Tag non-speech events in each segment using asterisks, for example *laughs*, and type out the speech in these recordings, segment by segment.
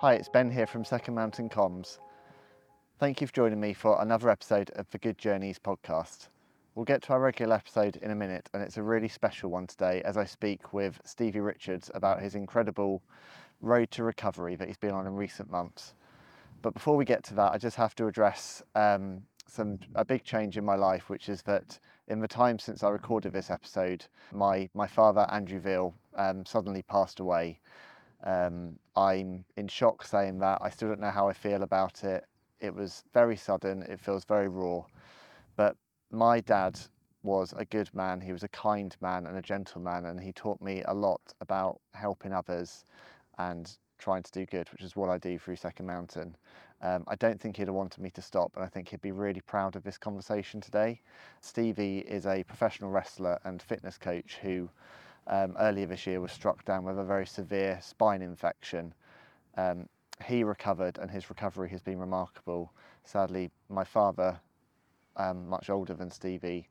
Hi, it's Ben here from Second Mountain Comms. Thank you for joining me for another episode of the Good Journeys podcast. We'll get to our regular episode in a minute, and it's a really special one today as I speak with Stevie Richards about his incredible road to recovery that he's been on in recent months. But before we get to that, I just have to address um, some a big change in my life, which is that in the time since I recorded this episode, my my father Andrew Veal um, suddenly passed away. Um, I'm in shock saying that. I still don't know how I feel about it. It was very sudden. It feels very raw. But my dad was a good man. He was a kind man and a gentleman, and he taught me a lot about helping others and trying to do good, which is what I do through Second Mountain. Um, I don't think he'd have wanted me to stop, and I think he'd be really proud of this conversation today. Stevie is a professional wrestler and fitness coach who um, earlier this year was struck down with a very severe spine infection. Um, he recovered, and his recovery has been remarkable. Sadly, my father, um, much older than Stevie,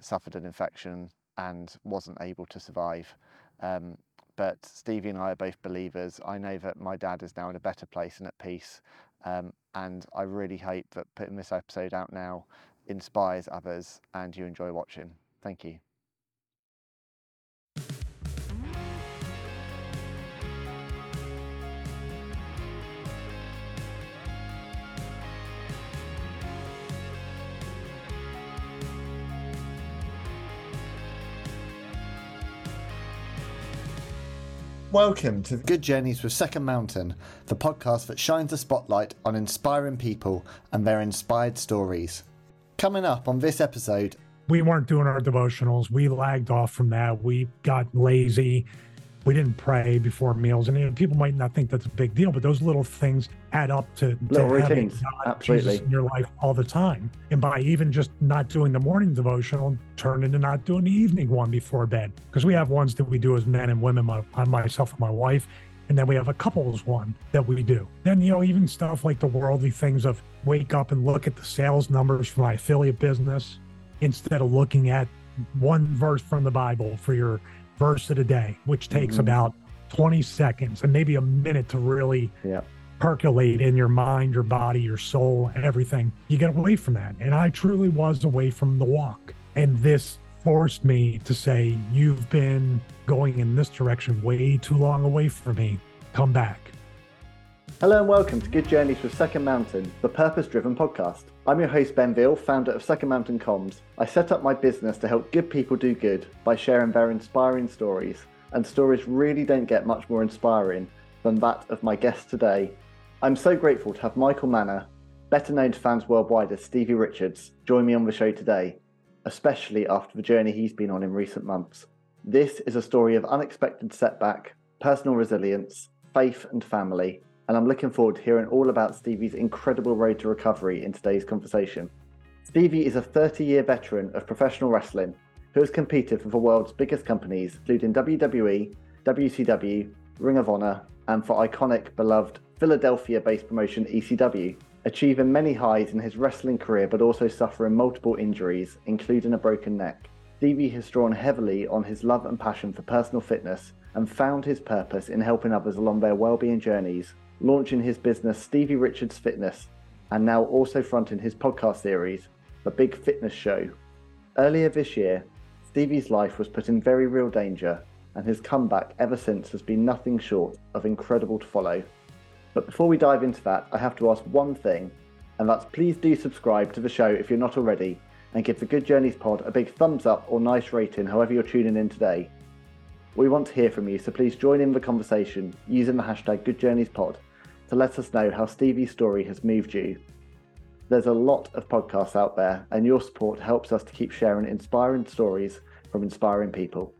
suffered an infection and wasn't able to survive. Um, but Stevie and I are both believers. I know that my dad is now in a better place and at peace. Um, and I really hope that putting this episode out now inspires others and you enjoy watching. Thank you. Welcome to Good Journeys with Second Mountain, the podcast that shines a spotlight on inspiring people and their inspired stories. Coming up on this episode, we weren't doing our devotionals. We lagged off from that. We got lazy we didn't pray before meals. And you know, people might not think that's a big deal, but those little things add up to, little to having God, Absolutely. Jesus in your life all the time. And by even just not doing the morning devotional, turn into not doing the evening one before bed. Because we have ones that we do as men and women, my, uh, myself and my wife. And then we have a couples one that we do. Then, you know, even stuff like the worldly things of wake up and look at the sales numbers for my affiliate business instead of looking at one verse from the Bible for your verse of the day, which takes mm-hmm. about 20 seconds and maybe a minute to really yeah. percolate in your mind, your body, your soul, everything. You get away from that. And I truly was away from the walk. And this forced me to say, You've been going in this direction way too long away from me. Come back. Hello and welcome to Good Journeys with Second Mountain, the purpose driven podcast. I'm your host, Ben Veal, founder of Second Mountain Comms. I set up my business to help good people do good by sharing their inspiring stories, and stories really don't get much more inspiring than that of my guest today. I'm so grateful to have Michael Manna, better known to fans worldwide as Stevie Richards, join me on the show today, especially after the journey he's been on in recent months. This is a story of unexpected setback, personal resilience, faith, and family and I'm looking forward to hearing all about Stevie's incredible road to recovery in today's conversation. Stevie is a 30 year veteran of professional wrestling who has competed for the world's biggest companies, including WWE, WCW, Ring of Honor, and for iconic, beloved Philadelphia based promotion ECW, achieving many highs in his wrestling career but also suffering multiple injuries, including a broken neck. Stevie has drawn heavily on his love and passion for personal fitness and found his purpose in helping others along their well-being journeys launching his business Stevie Richards Fitness, and now also fronting his podcast series, The Big Fitness Show. Earlier this year, Stevie's life was put in very real danger, and his comeback ever since has been nothing short of incredible to follow. But before we dive into that, I have to ask one thing, and that's please do subscribe to the show if you're not already, and give the Good Journeys pod a big thumbs up or nice rating however you're tuning in today. We want to hear from you, so please join in the conversation using the hashtag Good Journeys Pod to let us know how Stevie's story has moved you. There's a lot of podcasts out there, and your support helps us to keep sharing inspiring stories from inspiring people.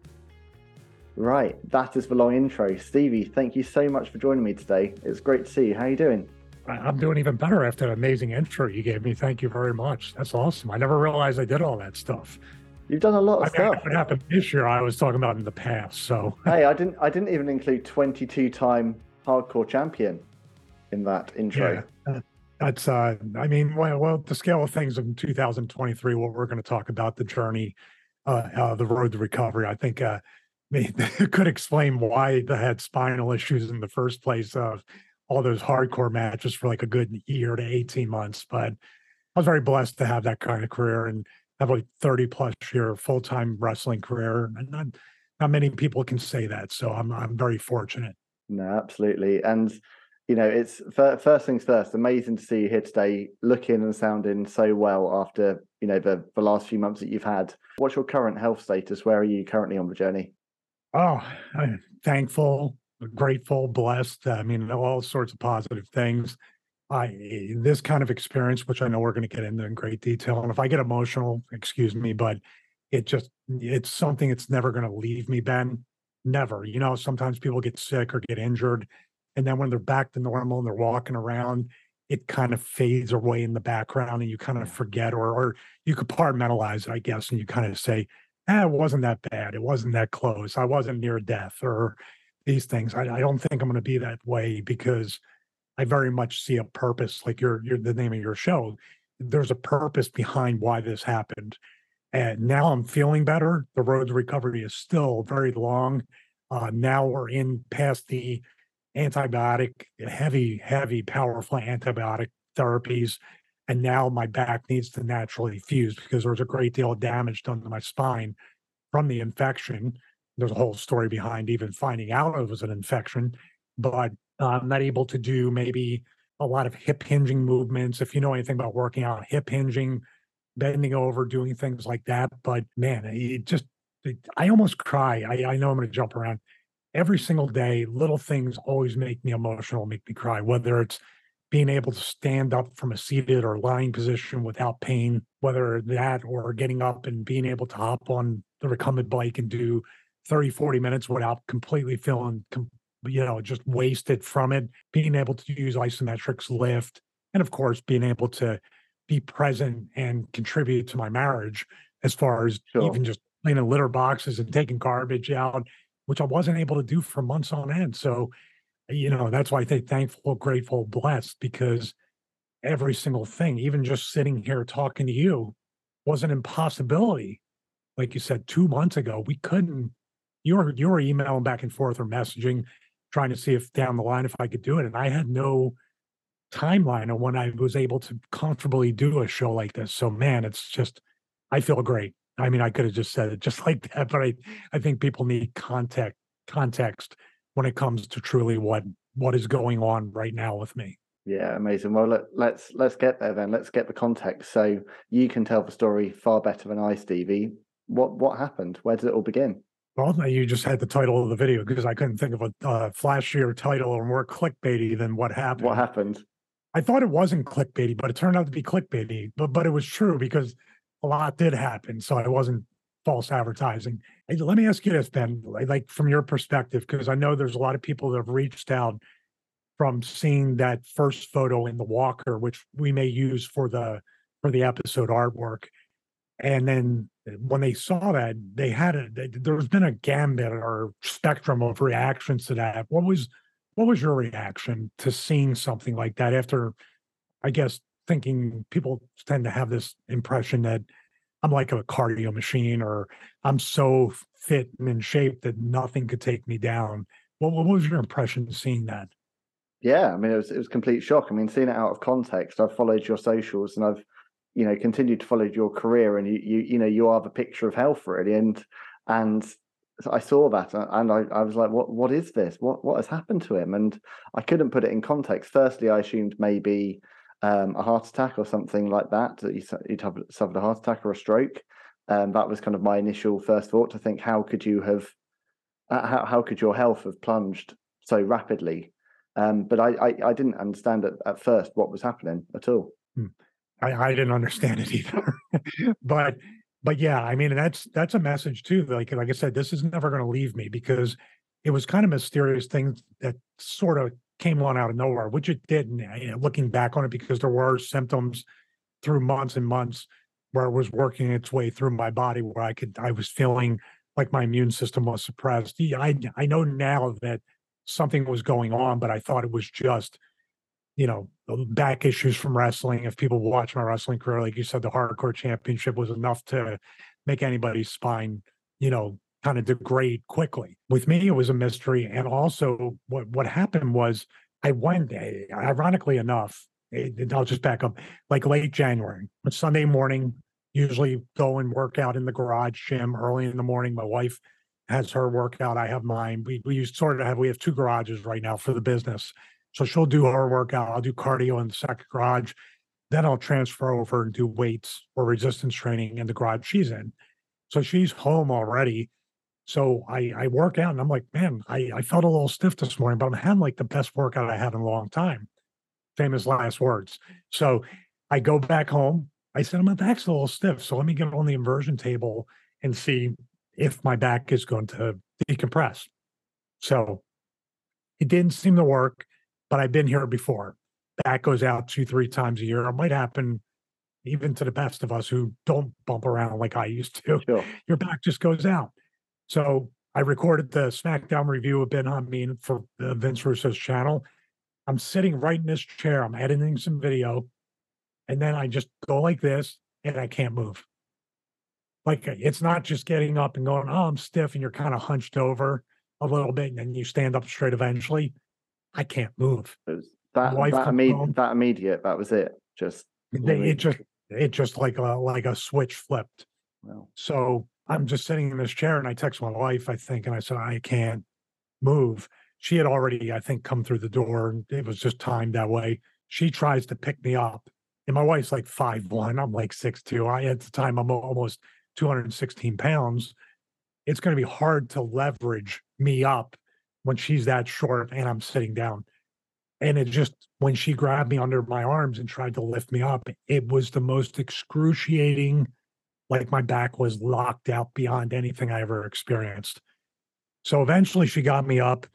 Right, that is the long intro. Stevie, thank you so much for joining me today. It's great to see you. How are you doing? I'm doing even better after that amazing intro you gave me. Thank you very much. That's awesome. I never realized I did all that stuff. You've done a lot of stuff. I stuff. What happened this year? I was talking about in the past. So hey, I *laughs* didn't. I didn't even include 22 time hardcore champion in that intro. Yeah, that's, uh, I mean, well, well, the scale of things in 2023, what we're going to talk about the journey, uh, uh, the road to recovery. I think uh, *laughs* it could explain why they had spinal issues in the first place. Of all those hardcore matches for like a good year to 18 months. But I was very blessed to have that kind of career and have a 30 plus year full time wrestling career. And not, not many people can say that. So I'm, I'm very fortunate. No, absolutely. And, you know, it's first things first, amazing to see you here today, looking and sounding so well after, you know, the, the last few months that you've had. What's your current health status? Where are you currently on the journey? Oh, I'm thankful, grateful, blessed. I mean, all sorts of positive things. I this kind of experience, which I know we're going to get into in great detail, and if I get emotional, excuse me, but it just it's something that's never going to leave me, Ben. Never. You know, sometimes people get sick or get injured, and then when they're back to normal and they're walking around, it kind of fades away in the background, and you kind of forget, or or you compartmentalize it, I guess, and you kind of say, eh, it wasn't that bad. It wasn't that close. I wasn't near death or these things. I, I don't think I'm going to be that way because I very much see a purpose, like your your the name of your show. There's a purpose behind why this happened. And now I'm feeling better. The road to recovery is still very long. Uh, now we're in past the antibiotic, heavy, heavy, powerful antibiotic therapies and now my back needs to naturally fuse because there was a great deal of damage done to my spine from the infection. There's a whole story behind even finding out it was an infection, but I'm not able to do maybe a lot of hip hinging movements. If you know anything about working out, hip hinging, bending over, doing things like that. But man, it just, it, I almost cry. I, I know I'm going to jump around every single day. Little things always make me emotional, make me cry, whether it's being able to stand up from a seated or lying position without pain, whether that or getting up and being able to hop on the recumbent bike and do 30, 40 minutes without completely feeling, you know, just wasted from it, being able to use isometrics lift, and of course, being able to be present and contribute to my marriage as far as sure. even just cleaning litter boxes and taking garbage out, which I wasn't able to do for months on end. So you know, that's why I say thankful, grateful, blessed, because every single thing, even just sitting here talking to you, was an impossibility. Like you said, two months ago, we couldn't. You were you were emailing back and forth or messaging, trying to see if down the line if I could do it, and I had no timeline on when I was able to comfortably do a show like this. So man, it's just I feel great. I mean, I could have just said it just *laughs* like that, but I I think people need context context when it comes to truly what what is going on right now with me. Yeah, amazing. Well, let, let's let's get there then. Let's get the context so you can tell the story far better than I, Stevie. What what happened? Where did it all begin? Well, you just had the title of the video because I couldn't think of a uh, flashier title or more clickbaity than what happened. What happened? I thought it wasn't clickbaity, but it turned out to be clickbaity. But but it was true because a lot did happen, so I wasn't false advertising. Hey, let me ask you this, Ben, like from your perspective, because I know there's a lot of people that have reached out from seeing that first photo in the walker, which we may use for the for the episode artwork. And then uh, when they saw that, they had a there's been a gambit or spectrum of reactions to that. What was what was your reaction to seeing something like that after I guess thinking people tend to have this impression that I'm like a cardio machine or I'm so fit and in shape that nothing could take me down. What, what was your impression seeing that? Yeah, I mean, it was it was complete shock. I mean, seeing it out of context, I've followed your socials and I've, you know, continued to follow your career, and you you you know you are the picture of health really, and and I saw that and I, I was like, what what is this? What what has happened to him? And I couldn't put it in context. Firstly, I assumed maybe um, a heart attack or something like that, that you'd have suffered a heart attack or a stroke. Um, that was kind of my initial first thought to think, how could you have, uh, how, how could your health have plunged so rapidly? Um, but I, I, I, didn't understand at, at first what was happening at all. Hmm. I, I didn't understand it either. *laughs* but but yeah, I mean that's that's a message too. Like like I said, this is never going to leave me because it was kind of mysterious things that sort of came on out of nowhere, which it did. Eh, you know, looking back on it, because there were symptoms through months and months where it was working its way through my body, where I could, I was feeling like my immune system was suppressed. I I know now that something was going on, but I thought it was just, you know, back issues from wrestling. If people watch my wrestling career, like you said, the hardcore championship was enough to make anybody's spine, you know, kind of degrade quickly. With me, it was a mystery. And also, what, what happened was I went, eh, ironically enough, it, I'll just back up, like late January, Sunday morning, usually go and work out in the garage gym early in the morning. My wife has her workout. I have mine. We, we sort of have, we have two garages right now for the business. So she'll do her workout. I'll do cardio in the second garage. Then I'll transfer over and do weights or resistance training in the garage she's in. So she's home already. So I, I work out and I'm like, man, I, I felt a little stiff this morning, but I'm having like the best workout I had in a long time. Famous last words. So I go back home. I said, my back's a little stiff. So let me get on the inversion table and see if my back is going to decompress. So it didn't seem to work, but I've been here before. Back goes out two, three times a year. It might happen even to the best of us who don't bump around like I used to Sure. your back just goes out. So I recorded the SmackDown review of Ben Hameen for Vince Russo's channel. I'm sitting right in this chair. I'm editing some video, and then I just go like this, and I can't move. Like it's not just getting up and going, oh, I'm stiff, and you're kind of hunched over a little bit, and then you stand up straight eventually. I can't move. That that, imme- that immediate. That was it. Just They, it just it just like a like a switch flipped. well, So I'm just sitting in this chair and I text my wife, I think, and I said, I can't move. She had already, I think, come through the door and it was just timed that way. She tries to pick me up. And my wife's like five one. I'm like six two. I at the time I'm almost 216 pounds. It's going to be hard to leverage me up when she's that short and I'm sitting down. And it just when she grabbed me under my arms and tried to lift me up, it was the most excruciating like my back was locked out beyond anything I ever experienced. So eventually she got me up,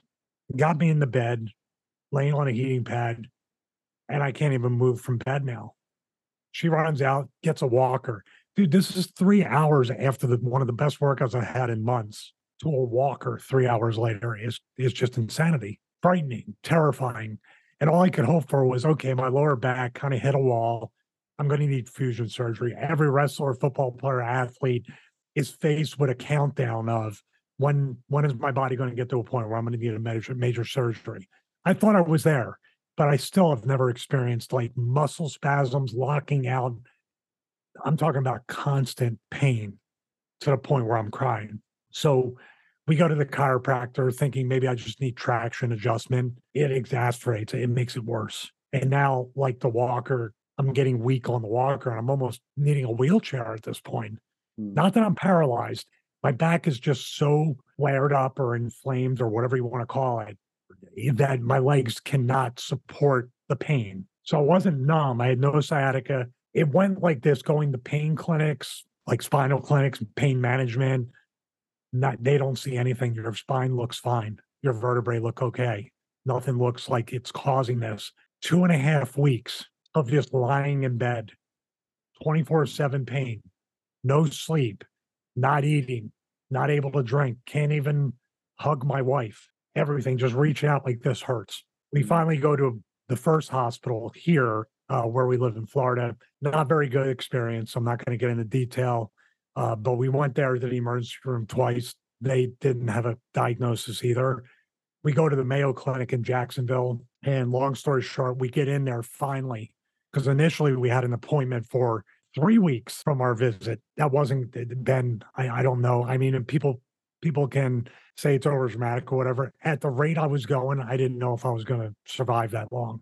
got me in the bed, laying on a heating pad, and I can't even move from bed now. She runs out, gets a walker. Dude, this is three hours after the one of the best workouts I had in months. To a walker three hours later is is just insanity, frightening, terrifying. And all I could hope for was okay, my lower back kind of hit a wall. I'm going to need fusion surgery. Every wrestler, football player, athlete is faced with a countdown of when when is my body going to get to a point where I'm going to need a major major surgery. I thought I was there, but I still have never experienced like muscle spasms, locking out. I'm talking about constant pain to the point where I'm crying. So we go to the chiropractor thinking maybe I just need traction adjustment. It exasperates it, it makes it worse. And now, like the walker, I'm getting weak on the walker and I'm almost needing a wheelchair at this point. Hmm. Not that I'm paralyzed. My back is just so flared up or inflamed or whatever you want to call it that my legs cannot support the pain. So I wasn't numb. I had no sciatica. It went like this going to pain clinics, like spinal clinics, pain management. Not they don't see anything. Your spine looks fine. Your vertebrae look okay. Nothing looks like it's causing this. Two and a half weeks of just lying in bed, 24 7 pain, no sleep, not eating, not able to drink, can't even hug my wife. Everything just reach out like this hurts. We finally go to the first hospital here uh, where we live in Florida. Not very good experience. I'm not going to get into detail, uh, but we went there to the emergency room twice. They didn't have a diagnosis either. We go to the Mayo Clinic in Jacksonville, and long story short, we get in there finally because initially we had an appointment for three weeks from our visit. That wasn't Ben. I, I don't know. I mean, and people people can say it's over dramatic or whatever. At the rate I was going, I didn't know if I was going to survive that long.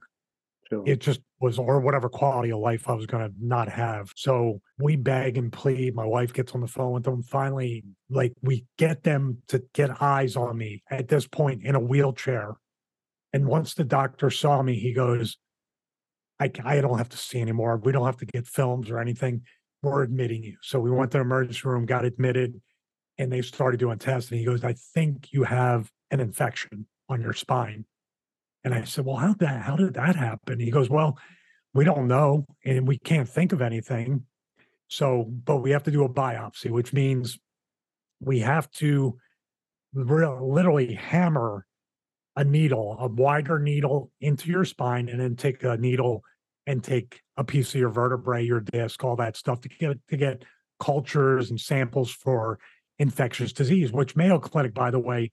sure. It just was, or whatever quality of life I was going to not have. So we beg and plead. My wife gets on the phone with them. Finally, like we get them to get eyes on me at this point in a wheelchair. And once the doctor saw me, he goes, I, I don't have to see anymore. We don't have to get films or anything. We're admitting you. So we went to the emergency room, got admitted, and they started doing tests. And he goes, I think you have an infection on your spine. And I said, Well, how that how did that happen? He goes, Well, we don't know, and we can't think of anything. So, but we have to do a biopsy, which means we have to real, literally hammer a needle, a wider needle into your spine, and then take a needle and take a piece of your vertebrae, your disc, all that stuff to get to get cultures and samples for infectious disease. Which Mayo Clinic, by the way,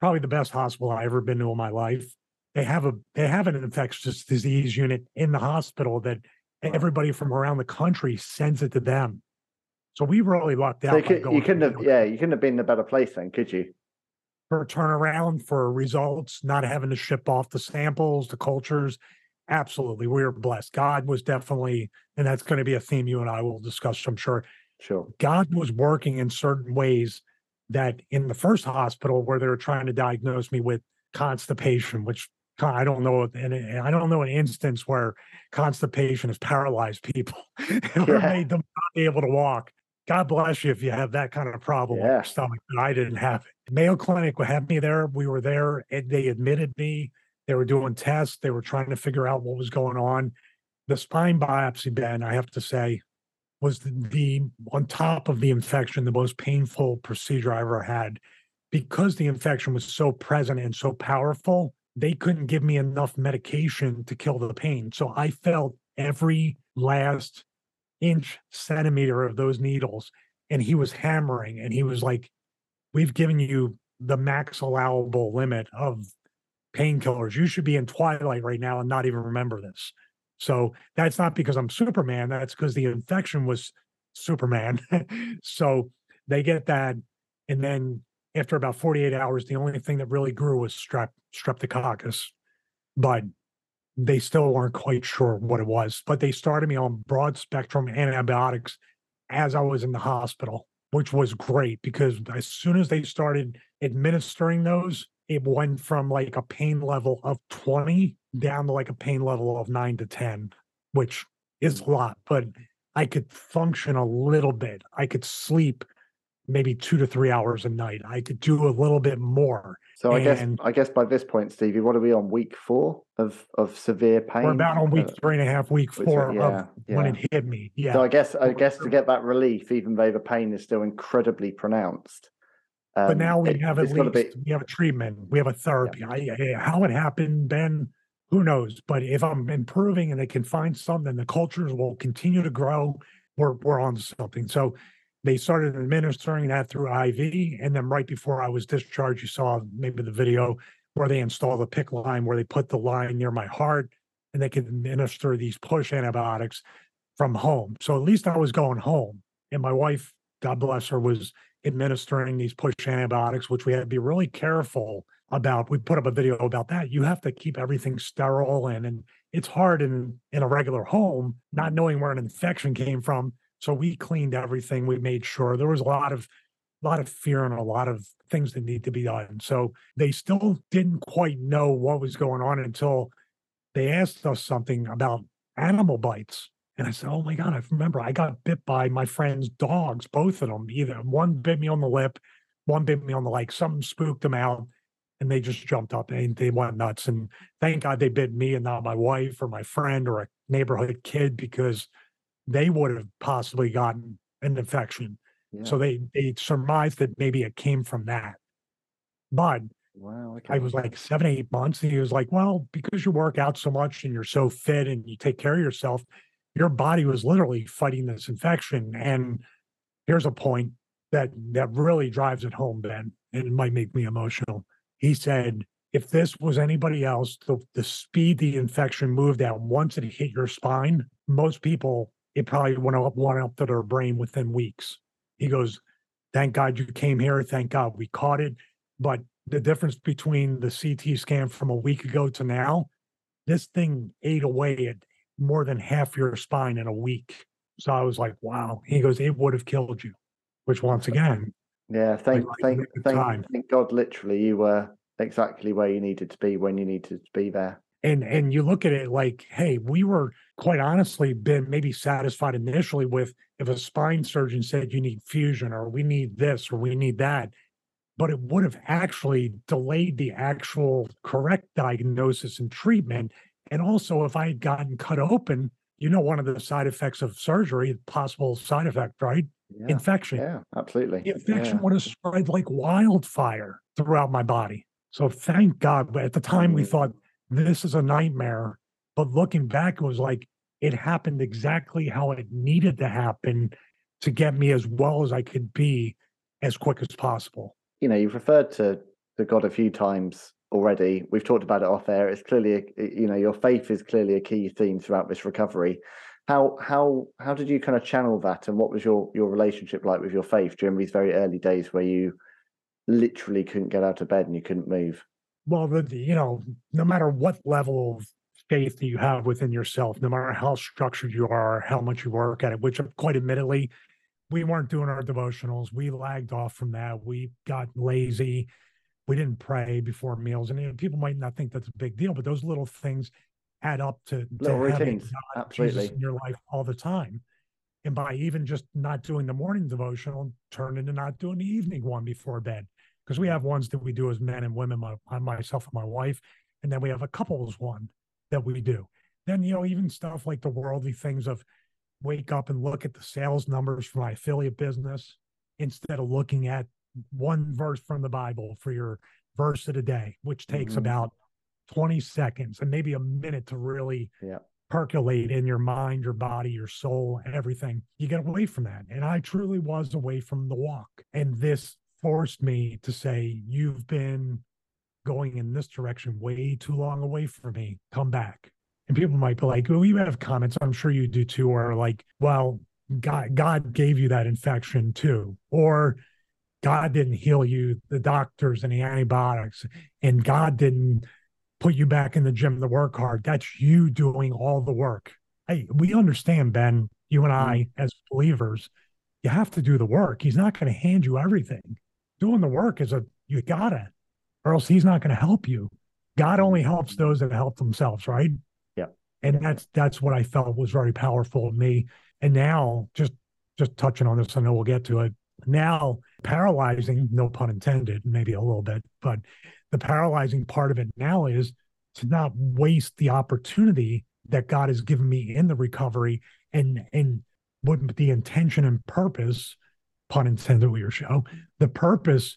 probably the best hospital I've ever been to in my life. they have a they have an infectious disease unit in the hospital that everybody from around the country sends it to them. So we really lucked out. So you, could, you couldn't have, yeah, you couldn't have been in a better place then, could you? For turnaround for results, not having to ship off the samples, the cultures. Absolutely. We were blessed. God was definitely, and that's going to be a theme you and I will discuss, I'm sure. Sure. God was working in certain ways that in the first hospital where they were trying to diagnose me with constipation, which I don't know, and I don't know an instance where constipation has paralyzed people *laughs* or yeah. made them not be able to walk. God bless you if you have that kind of problem yeah. with your stomach. But I didn't have it. Mayo Clinic had me there. We were there, and they admitted me. They were doing tests. They were trying to figure out what was going on. The spine biopsy, Ben, I have to say, was the, the on top of the infection, the most painful procedure I ever had because the infection was so present and so powerful they couldn't give me enough medication to kill the pain. So I felt every last inch, centimeter of those needles. And he was hammering and he was like, We've given you the max allowable limit of painkillers. You should be in twilight right now and not even remember this. So that's not because I'm Superman. That's because the infection was Superman. *laughs* so they get that. And then after about 48 hours, the only thing that really grew was strep streptococcus, but they still weren't quite sure what it was. But they started me on broad spectrum antibiotics as I was in the hospital, which was great because as soon as they started administering those, it went from like a pain level of 20 down to like a pain level of nine to 10, which is a lot, but I could function a little bit. I could sleep maybe two to three hours a night. I could do a little bit more. So I and guess I guess by this point, Stevie, what are we on week four of of severe pain? We're about on week uh, three and a half, week four yeah, of yeah. when it hit me. Yeah. So I guess I guess to get that relief, even though the pain is still incredibly pronounced. Um, but now we it, have at least be... we have a treatment, we have a therapy. Yeah. I, I, how it happened, Ben, who knows? But if I'm improving and they can find something, the cultures will continue to grow. We're we're on something. So they started administering that through IV. And then right before I was discharged, you saw maybe the video where they installed the PICC line, where they put the line near my heart and they could administer these push antibiotics from home. So at least I was going home. And my wife, God bless her, was administering these push antibiotics, which we had to be really careful about. We put up a video about that. You have to keep everything sterile and and it's hard in in a regular home, not knowing where an infection came from so we cleaned everything. We made sure there was a lot of a lot of fear and a lot of things that need to be done. So they still didn't quite know what was going on until they asked us something about animal bites. And I said, Oh my God, I remember I got bit by my friend's dogs, both of them. Either one bit me on the lip, one bit me on the leg. Something spooked them out and they just jumped up and they went nuts. And thank God they bit me and not my wife or my friend or a neighborhood kid because they would have possibly gotten an infection. Yeah. So they they surmised that maybe it came from that. But wow, okay. I was like seven, eight months. And he was like, Well, because you work out so much and you're so fit and you take care of yourself, your body was literally fighting this infection. And here's a point that that really drives it home, Ben, and it might make me emotional. He said, if this was anybody else, the, the speed the infection moved at once it hit your spine, most people it probably went up went up to their brain within weeks. He goes, "Thank God you came here. Thank God we caught it." But the difference between the CT scan from a week ago to now, this thing ate away at more than half your spine in a week. So I was like, "Wow." He goes, "It would have killed you," which once again, yeah, thank like, thank thank, thank God, literally, you were exactly where you needed to be when you needed to be there and and you look at it like hey we were quite honestly been maybe satisfied initially with if a spine surgeon said you need fusion or we need this or we need that but it would have actually delayed the actual correct diagnosis and treatment and also if i had gotten cut open you know one of the side effects of surgery possible side effect right yeah, infection yeah absolutely the infection yeah. would have spread like wildfire throughout my body so thank god but at the time we mm. thought this is a nightmare. But looking back, it was like it happened exactly how it needed to happen to get me as well as I could be as quick as possible. You know, you've referred to, to God a few times already. We've talked about it off air. It's clearly, a, you know, your faith is clearly a key theme throughout this recovery. How how how did you kind of channel that, and what was your your relationship like with your faith during these very early days where you literally couldn't get out of bed and you couldn't move? Well, the, you know, no matter what level of faith that you have within yourself, no matter how structured you are, how much you work at it, which quite admittedly, we weren't doing our devotionals. We lagged off from that. We got lazy. We didn't pray before meals. And you know, people might not think that's a big deal, but those little things add up to, little to routines. God, Absolutely. Jesus in your life all the time. And by even just not doing the morning devotional, turn into not doing the evening one before bed. Because we have ones that we do as men and women, my, myself and my wife. And then we have a couples one that we do. Then, you know, even stuff like the worldly things of wake up and look at the sales numbers for my affiliate business instead of looking at one verse from the Bible for your verse of the day, which takes mm-hmm. about 20 seconds and maybe a minute to really yeah. percolate in your mind, your body, your soul, everything. You get away from that. And I truly was away from the walk. And this forced me to say, You've been going in this direction way too long away from me. Come back. And people might be like, well, you have comments. I'm sure you do too, or like, well, God, God gave you that infection too. Or God didn't heal you, the doctors and the antibiotics, and God didn't put you back in the gym to work hard. That's you doing all the work. Hey, we understand, Ben, you and I, mm-hmm. as believers, you have to do the work. He's not going to hand you everything. Doing the work is a, you gotta, or else he's not going to help you. God only helps those that help themselves, right? Yeah. And that's that's what I felt was very powerful of me. And now, just just touching on this, I know we'll get to it. Now, paralyzing, no pun intended, maybe a little bit, but the paralyzing part of it now is to not waste the opportunity that God has given me in the recovery and and what the intention and purpose, pun intended with your show, the purpose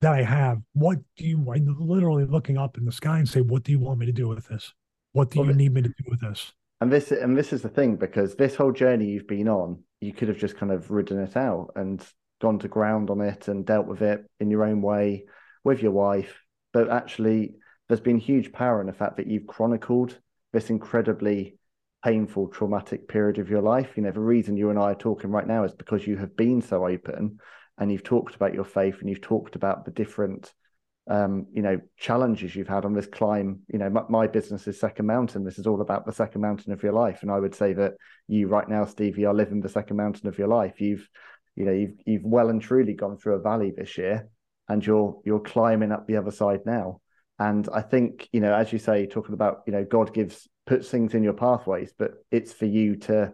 that I have. What do you? I'm literally looking up in the sky and say, "What do you want me to do with this? What do you need me to do with this?" And this and this is the thing because this whole journey you've been on, you could have just kind of ridden it out and gone to ground on it and dealt with it in your own way with your wife. But actually, there's been huge power in the fact that you've chronicled this incredibly painful, traumatic period of your life. You know, the reason you and I are talking right now is because you have been so open and you've talked about your faith and you've talked about the different um, you know challenges you've had on this climb. You know my, my, business is second mountain. This is all about the second mountain of your life. And i would say that you right now stevie are living the second mountain of your life. You've you know you've you've well and truly gone through a valley this year and you're you're climbing up the other side now and i think you know as you say talking about you know god gives puts things in your pathways but it's for you to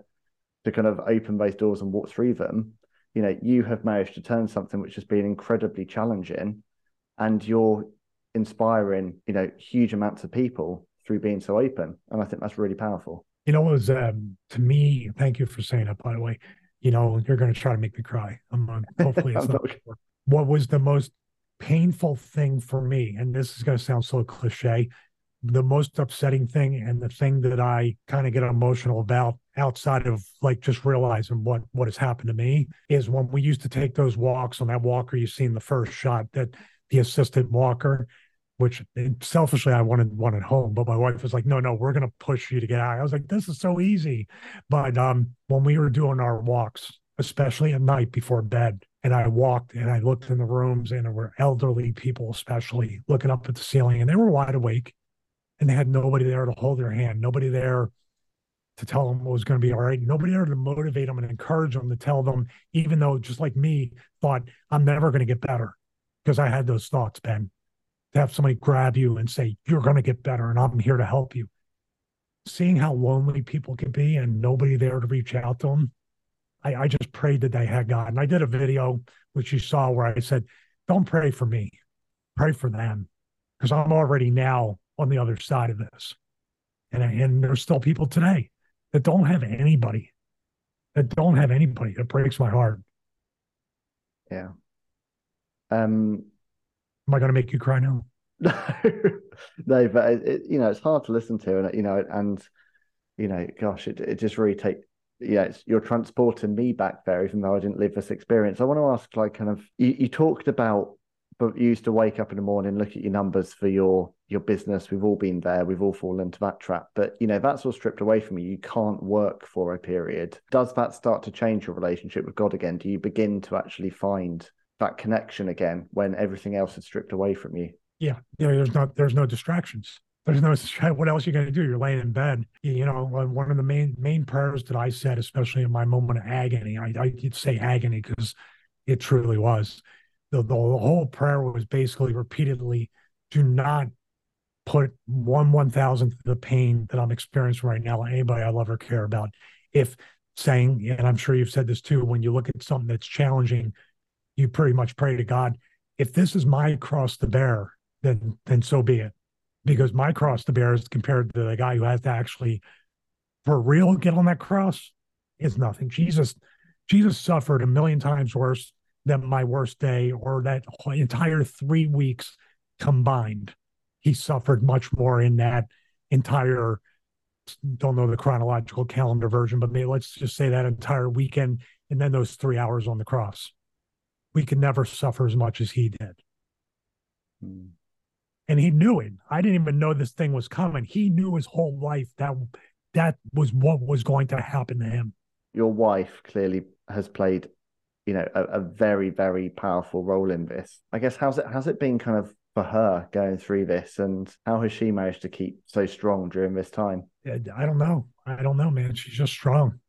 to kind of open those doors and walk through them. You know you have managed to turn something which has been incredibly challenging and you're inspiring you know huge amounts of people through being so open. And i think that's really powerful. You know it was um, to me thank you for saying that by the way. You know you're going to try to make me cry i'm *laughs* hopefully it's not what was the most painful thing for me and this is going to sound so cliche the most upsetting thing and the thing that I kind of get emotional about outside of like just realizing what what has happened to me is when we used to take those walks on that walker you see in the first shot that the assistant walker which selfishly I wanted one at home, but my wife was like, no, no, we're going to push you to get out. I was like, this is so easy. But um, when we were doing our walks, especially at night before bed, and I walked and I looked in the rooms and there were elderly people, especially looking up at the ceiling and they were wide awake and they had nobody there to hold their hand, nobody there to tell them what was going to be all right, nobody there to motivate them and encourage them to tell them, even though just like me thought I'm never going to get better because I had those thoughts, Ben. To have somebody grab you and say, You're going to get better and I'm here to help you. Seeing how lonely people can be and nobody there to reach out to them, I, I just prayed that they had God. And I did a video, which you saw, where I said, Don't pray for me, pray for them because I'm already now on the other side of this. And, and there's still people today that don't have anybody, that don't have anybody. It breaks my heart. Yeah. Um, Am I going to make you cry now? No, *laughs* no, but it, it, you know it's hard to listen to, and you know, and you know, gosh, it it just really take yeah, it's, you're transporting me back there, even though I didn't live this experience. I want to ask, like, kind of, you, you talked about but you used to wake up in the morning, look at your numbers for your your business. We've all been there. We've all fallen into that trap. But you know, that's all stripped away from you. You can't work for a period. Does that start to change your relationship with God again? Do you begin to actually find that connection again when everything else is stripped away from you? Yeah, know, there's not there's no distractions. There's no what else are you going to do? You're laying in bed. You know, one of the main main prayers that I said, especially in my moment of agony, I, I did say agony because it truly was the, the whole prayer was basically repeatedly do not put one one thousandth of the pain that I'm experiencing right now on anybody I love or care about. If saying, and I'm sure you've said this too, when you look at something that's challenging, you pretty much pray to God, if this is my cross to bear, then then so be it. Because my cross to bear is compared to the guy who has to actually for real get on that cross is nothing. Jesus, Jesus suffered a million times worse than my worst day or that entire three weeks combined. He suffered much more in that entire, don't know the chronological calendar version, but maybe let's just say that entire weekend and then those three hours on the cross. We can never suffer as much as he did. Hmm. And he knew it. I didn't even know this thing was coming. He knew his whole life that that was what was going to happen to him. Your wife clearly has played you know a, a, very very powerful role in this. I guess how's it has it been kind of for her going through this? And how has she managed to keep so strong during this time? I don't know. I don't know man. She's just strong.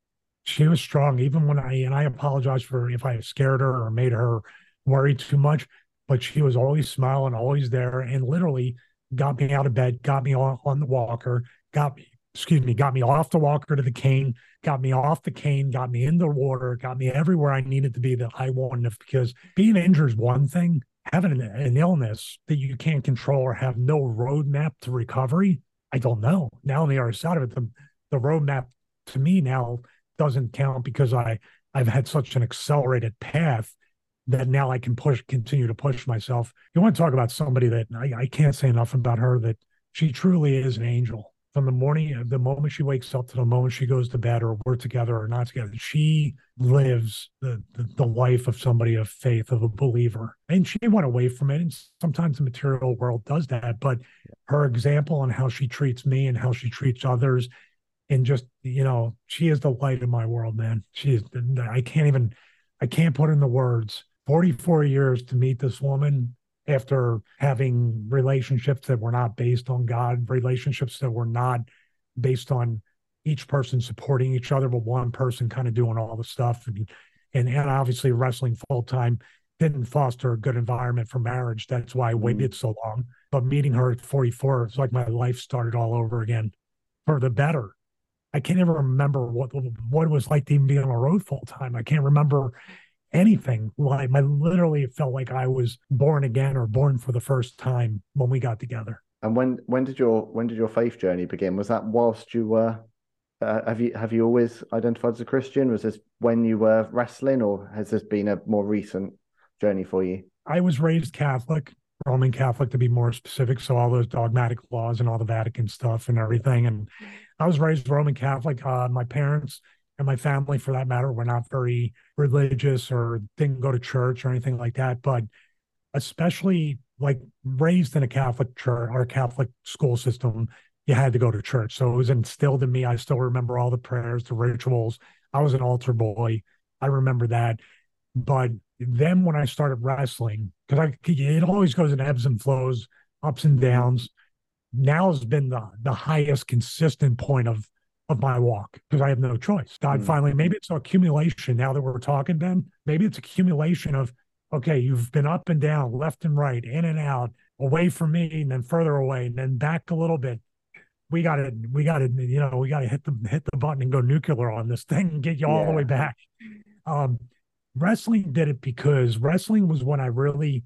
She was strong. Even when i and i apologize for if i scared her or made her worry too much but she was always smiling always there and literally got me out of bed got me on, on the walker got me excuse me, got me off the walker to the cane, got me off the cane, got me in the water, got me everywhere I needed to be that I wanted because being injured is one thing. Having an, an illness that you can't control or have no roadmap to recovery, I don't know. Now on the other side of it, the, the roadmap to me now doesn't count because I I've had such an accelerated path that now I can push continue to push myself. You want to talk about somebody that I, I can't say enough about her that she truly is an angel from the morning, uh, the moment she wakes up to the moment she goes to bed, or we're together or not together, she lives the, the, the life of somebody of faith, of a believer. And she went away from it. And sometimes the material world does that. But her example on how she treats me and how she treats others, and just, you know, she is the light of my world, man. She is, I can't even, I can't put in the words. 44 years to meet this woman after having relationships that were not based on God, relationships that were not based on each person supporting each other, but one person kind of doing all the stuff. And and, and obviously wrestling full time didn't foster a good environment for marriage. That's why I mm-hmm. waited so long. But meeting her at 44, it's like my life started all over again for the better. I can't even remember what what it was like to even be on the road full time. I can't remember anything. Like I literally felt like I was born again or born for the first time when we got together. And when when did your when did your faith journey begin? Was that whilst you were uh, have you have you always identified as a Christian? Was this when you were wrestling, or has this been a more recent journey for you? I was raised Catholic, Roman Catholic to be more specific. So all those dogmatic laws and all the Vatican stuff and everything. And I was raised Roman Catholic. Uh, my parents and my family for that matter were not very religious or didn't go to church or anything like that but especially like raised in a catholic church or catholic school system you had to go to church. So it was instilled in me. I still remember all the prayers the rituals. I was an altar boy. I remember that. But then when i started wrestling because i it always goes in ebbs and flows ups and downs. Now has been the the highest consistent point of of my walk because I have no choice. God mm finally, maybe it's accumulation now that we're talking, Ben. Maybe it's accumulation of, okay, you've been up and down, left and right, in and out, away from me, and then further away, and then back a little bit. We got to, we got to, you know, we got to hit the hit the button and go nuclear on this thing and get you all yeah. the way back. Um, wrestling did it because wrestling was when I really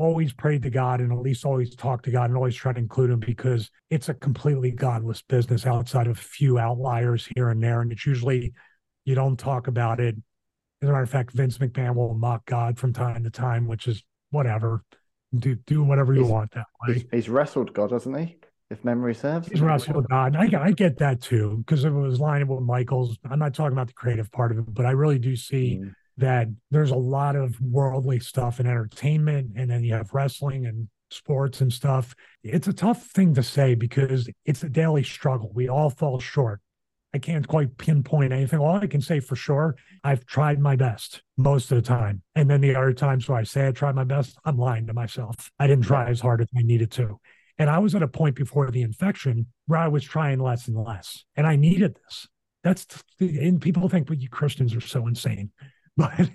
always prayed to God and at least always talk to God and always try to include him because it's a completely godless business outside of a few outliers here and there. And it's usually you don't talk about it. As a matter of fact, Vince McMahon will mock God from time to time, which is whatever. Do do whatever you he's, want that way. He's, he's, wrestled God, hasn't he? If memory serves. He's wrestled God. I, I get that too, because it was lining with Michaels. I'm not talking about the creative part of it, but I really do see mm that there's a lot of worldly stuff and entertainment, and then you have wrestling and sports and stuff. It's a tough thing to say because it's a daily struggle. We all fall short. I can't quite pinpoint anything. All I can say for sure, I've tried my best most of the time. And then the other times where I say I tried my best, I'm lying to myself. I didn't try as hard as I needed to. And I was at a point before the infection where I was trying less and less. And I needed this. That's and people think, but you Christians are so insane. But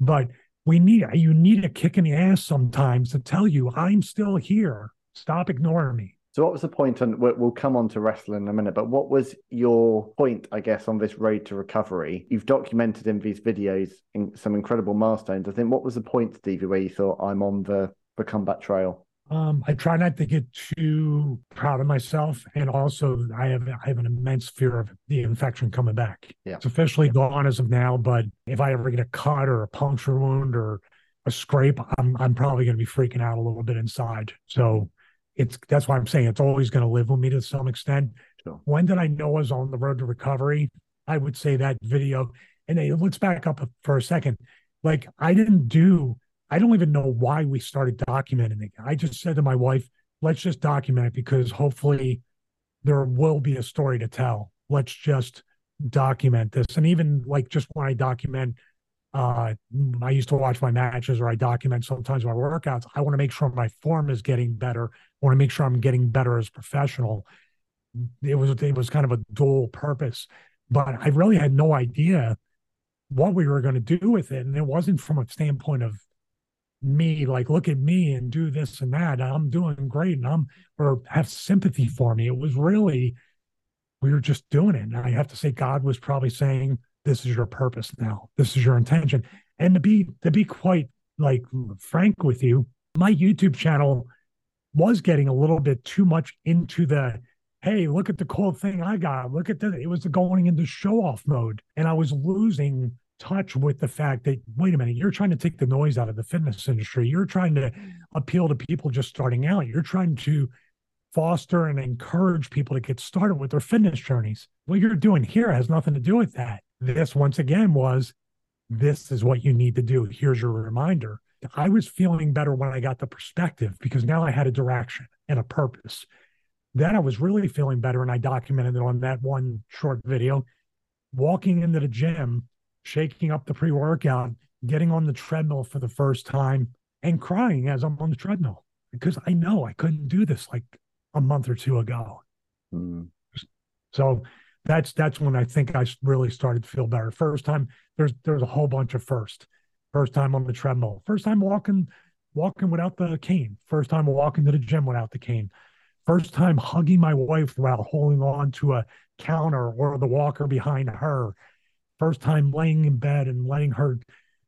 but we need you need a kick in the ass sometimes to tell you I'm still here. Stop ignoring me. So, what was the point? And we'll come on to wrestling in a minute, but what was your point, I guess, on this road to recovery? You've documented in these videos in some incredible milestones. I think what was the point, Stevie, where you thought I'm on the the comeback trail? Um, I try not to get too proud of myself, and also I have I have an immense fear of the infection coming back. Yeah. It's officially gone as of now, but if I ever get a cut or a puncture wound or a scrape, I'm I'm probably going to be freaking out a little bit inside. So it's that's why I'm saying it's always going to live with me to some extent. Sure. When did I know I was on the road to recovery? I would say that video. And then let's back up for a second. Like I didn't do. I don't even know why we started documenting it. I just said to my wife, "Let's just document it because hopefully there will be a story to tell. Let's just document this." And even like just when I document uh, I used to watch my matches or I document sometimes my workouts. I want to make sure my form is getting better. I want to make sure I'm getting better as professional. It was it was kind of a dual purpose, but I really had no idea what we were going to do with it, and it wasn't from a standpoint of me like look at me and do this and that. I'm doing great, and I'm or have sympathy for me. It was really we were just doing it, and I have to say God was probably saying this is your purpose now this is your intention and to be to be quite like frank with you my youtube channel was getting a little bit too much into the hey look at the cool thing i got look at that it was going into show off mode and i was losing touch with the fact that wait a minute you're trying to take the noise out of the fitness industry you're trying to mm. appeal to people just starting out you're trying to foster and encourage people to get started with their fitness journeys what you're doing here has nothing to do with that this once again was this is what you need to do. Here's your reminder. I was feeling better when I got the perspective because now I had a direction and a purpose. Then I was really feeling better, and I documented it on that one short video. Walking into the gym, shaking up the pre workout, getting on the treadmill for the first time, and crying as I'm on the treadmill because I know I couldn't do this like a month or two ago. Mm. So that's that's when I think I really started to feel better. First time there's there's a whole bunch of first. First time on the treadmill. First time walking walking without the cane. First time walking to the gym without the cane. First time hugging my wife while holding on to a counter or the walker behind her. First time laying in bed and letting her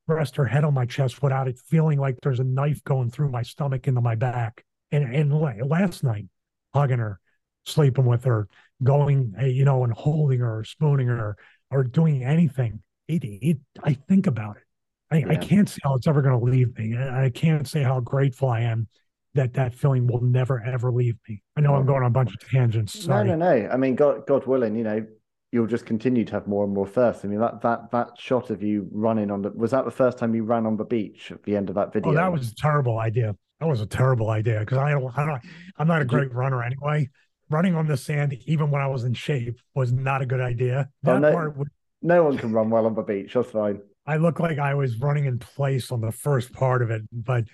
rest her head on my chest without it feeling like there's a knife going through my stomach into my back. And and last night, hugging her, sleeping with her, going, eh, you know, and holding her or spooning her or doing anything. It, it, I think about it. I, yeah. I can't say how it's ever going to leave me. I can't say how grateful I am that that feeling will never ever leave me. I know I'm going on a bunch of tangents. Sorry. No, no, no. I mean, God, God willing, you know, you'll just continue to have more and more thirst. I mean, that that that shot of you running on the was that the first time you ran on the beach at the end of that video? Oh, that was a terrible idea. That was a terrible idea because I don't know. I'm not a great runner anyway running on the sand, even when I was in shape, was not a good idea. Oh, that oh, no, part no one can run well on the beach. That's fine. I look like I was running in place on the first part of it, but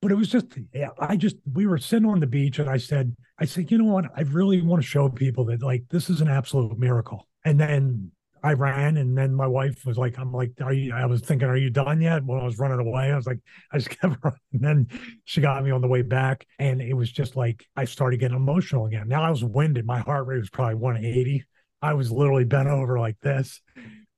but it was just yeah, I just we were sitting on the beach and I said, I said, you know what? I really want to show people that like this is an absolute miracle. And then I ran, and then my wife was like, "I'm like, are you?" I was thinking, "Are you done yet?" When I was running away, I was like, I just *laughs* kept running. And then she got me on the way back, and it was just like I started getting emotional again. Now I was winded. My heart rate was probably 180. I was literally bent over like this,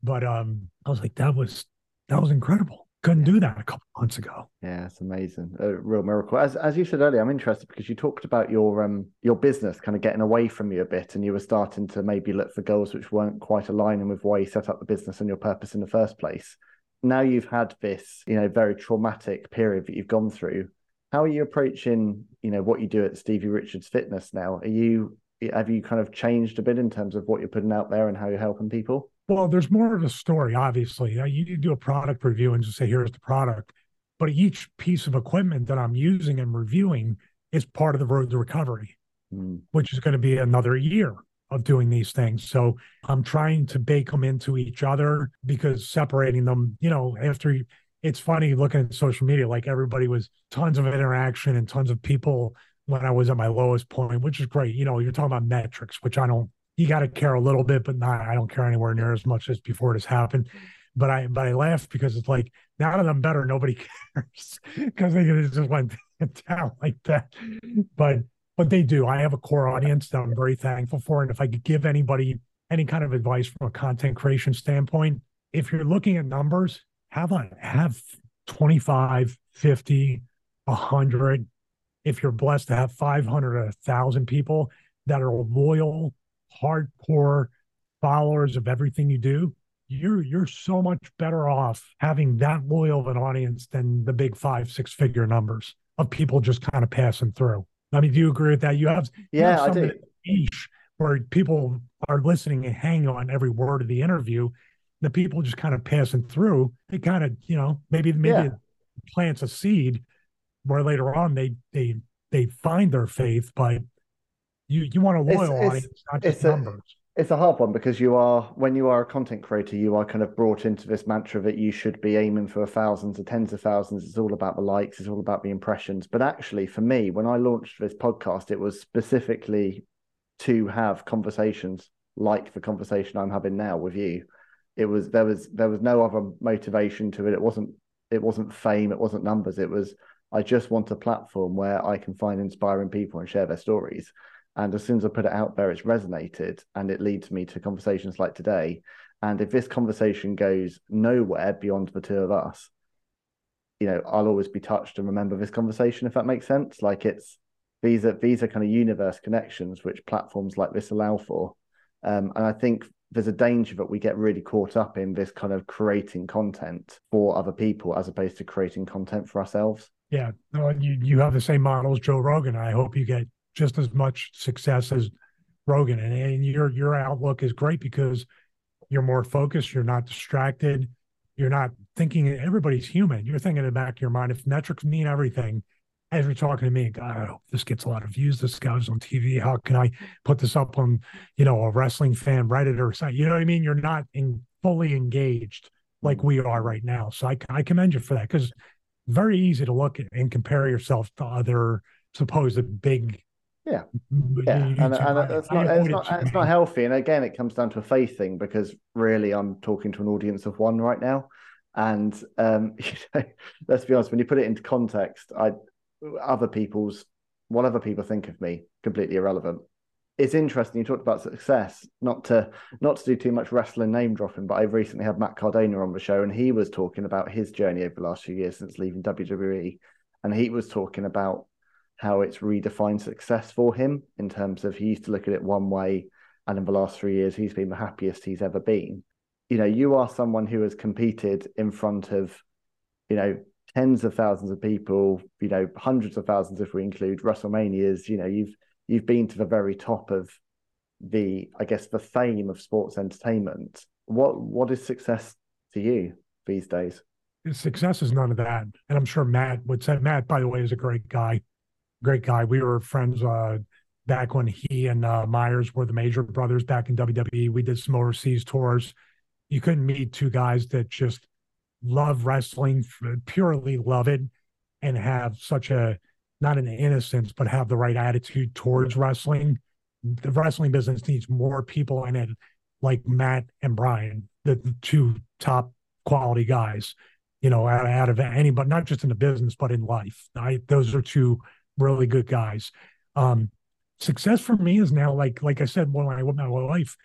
but um, I was like, that was that was incredible couldn't do that a couple months ago. Yeah, it's amazing. A real miracle. As as you said earlier, I'm interested because you talked about your um your business kind of getting away from you a bit and you were starting to maybe look for goals which weren't quite aligning with why you set up the business and your purpose in the first place. Now you've had this, you know, very traumatic period that you've gone through. How are you approaching, you know, what you do at Stevie Richards Fitness now? Are you have you kind of changed a bit in terms of what you're putting out there and how you're helping people? Well, there's more of a story, obviously. You do a product review and just say, here's the product. But each piece of equipment that I'm using and reviewing is part of the road to recovery, mm. which is going to be another year of doing these things. So I'm trying to bake them into each other because separating them, you know, after it's funny looking at social media, like everybody was tons of interaction and tons of people when I was at my lowest point, which is great. You know, you're talking about metrics, which I don't, you got to care a little bit, but not, I don't care anywhere near as much as before it has happened. But I, but I laugh because it's like now that I'm better, nobody *laughs* cares because they just went *laughs* down like that. But but they do. I have a core audience that I'm very thankful for. And if I could give anybody any kind of advice from a content creation standpoint, if you're looking at numbers, have a have 25, 50, 100. If you're blessed to have 500 or 1,000 people that are loyal, hardcore followers of everything you do, you're you're so much better off having that loyal of an audience than the big five, six figure numbers of people just kind of passing through. I mean, do you agree with that? You have yeah, you have I do. Niche where people are listening and hanging on every word of the interview. The people just kind of passing through. They kind of, you know, maybe maybe yeah. plants a seed where later on they they they find their faith, but you you want a loyal it's, audience, it's, not just numbers. A, it's a hard one because you are when you are a content creator you are kind of brought into this mantra that you should be aiming for thousands or tens of thousands. It's all about the likes it's all about the impressions. But actually for me when i launched this podcast it was specifically to have conversations like the conversation i'm having now with you. It was there was there was no other motivation to it. It wasn't it wasn't fame it wasn't numbers. It was i just want a platform where i can find inspiring people and share their stories and as soon as I put it out there, it's resonated and it leads me to conversations like today. And if this conversation goes nowhere beyond the two of us, you know, I'll always be touched and remember this conversation, if that makes sense. Like it's these are these are kind of universe connections which platforms like this allow for. Um, and I think there's a danger that we get really caught up in this kind of creating content for other people as opposed to creating content for ourselves. Yeah, you you have the same model as Joe Rogan. I hope you get just as much success as Rogan. And, and your your outlook is great because you're more focused, you're not distracted, you're not thinking everybody's human. You're thinking in the back of your mind, if metrics mean everything, as you're talking to me, God, I hope this gets a lot of views. This guy's on TV. How can I put this up on, you know, a wrestling fan Reddit or something? You know what I mean? You're not in, fully engaged like we are right now. So I, I commend you for that because very easy to look and compare yourself to other supposed big yeah, yeah, and, and it's not it's not it's not healthy. And again, it comes down to a faith thing because really, I'm talking to an audience of one right now, and um, *laughs* you know, let's be honest, when you put it into context, I other people's what other people think of me completely irrelevant. It's interesting you talked about success, not to not to do too much wrestling name dropping, but I recently had Matt Cardona on the show, and he was talking about his journey over the last few years since leaving WWE, and he was talking about how it's redefined success for him in terms of he used to look at it one way, and in the last three years, he's been the happiest he's ever been. You know, you are someone who has competed in front of, you know, tens of thousands of people, you know, hundreds of thousands if we include WrestleManias. You know, you've you've been to the very top of the, I guess, the fame of sports entertainment. What what is success to you these days? Success is none of that, and I'm sure Matt would say. Matt, by the way, is a great guy great guy. We were friends uh, back when he and uh, Myers were the major brothers back in WWE. We did some overseas tours. You couldn't meet two guys that just love wrestling, purely love it, and have such a not an innocence, but have the right attitude towards wrestling. The wrestling business needs more people in it, like Matt and Brian, the, two top quality guys. You know, out, out of anybody, not just in the business, but in life. I, those are two really good guys. Um, success for me is now like like I said when I went my life,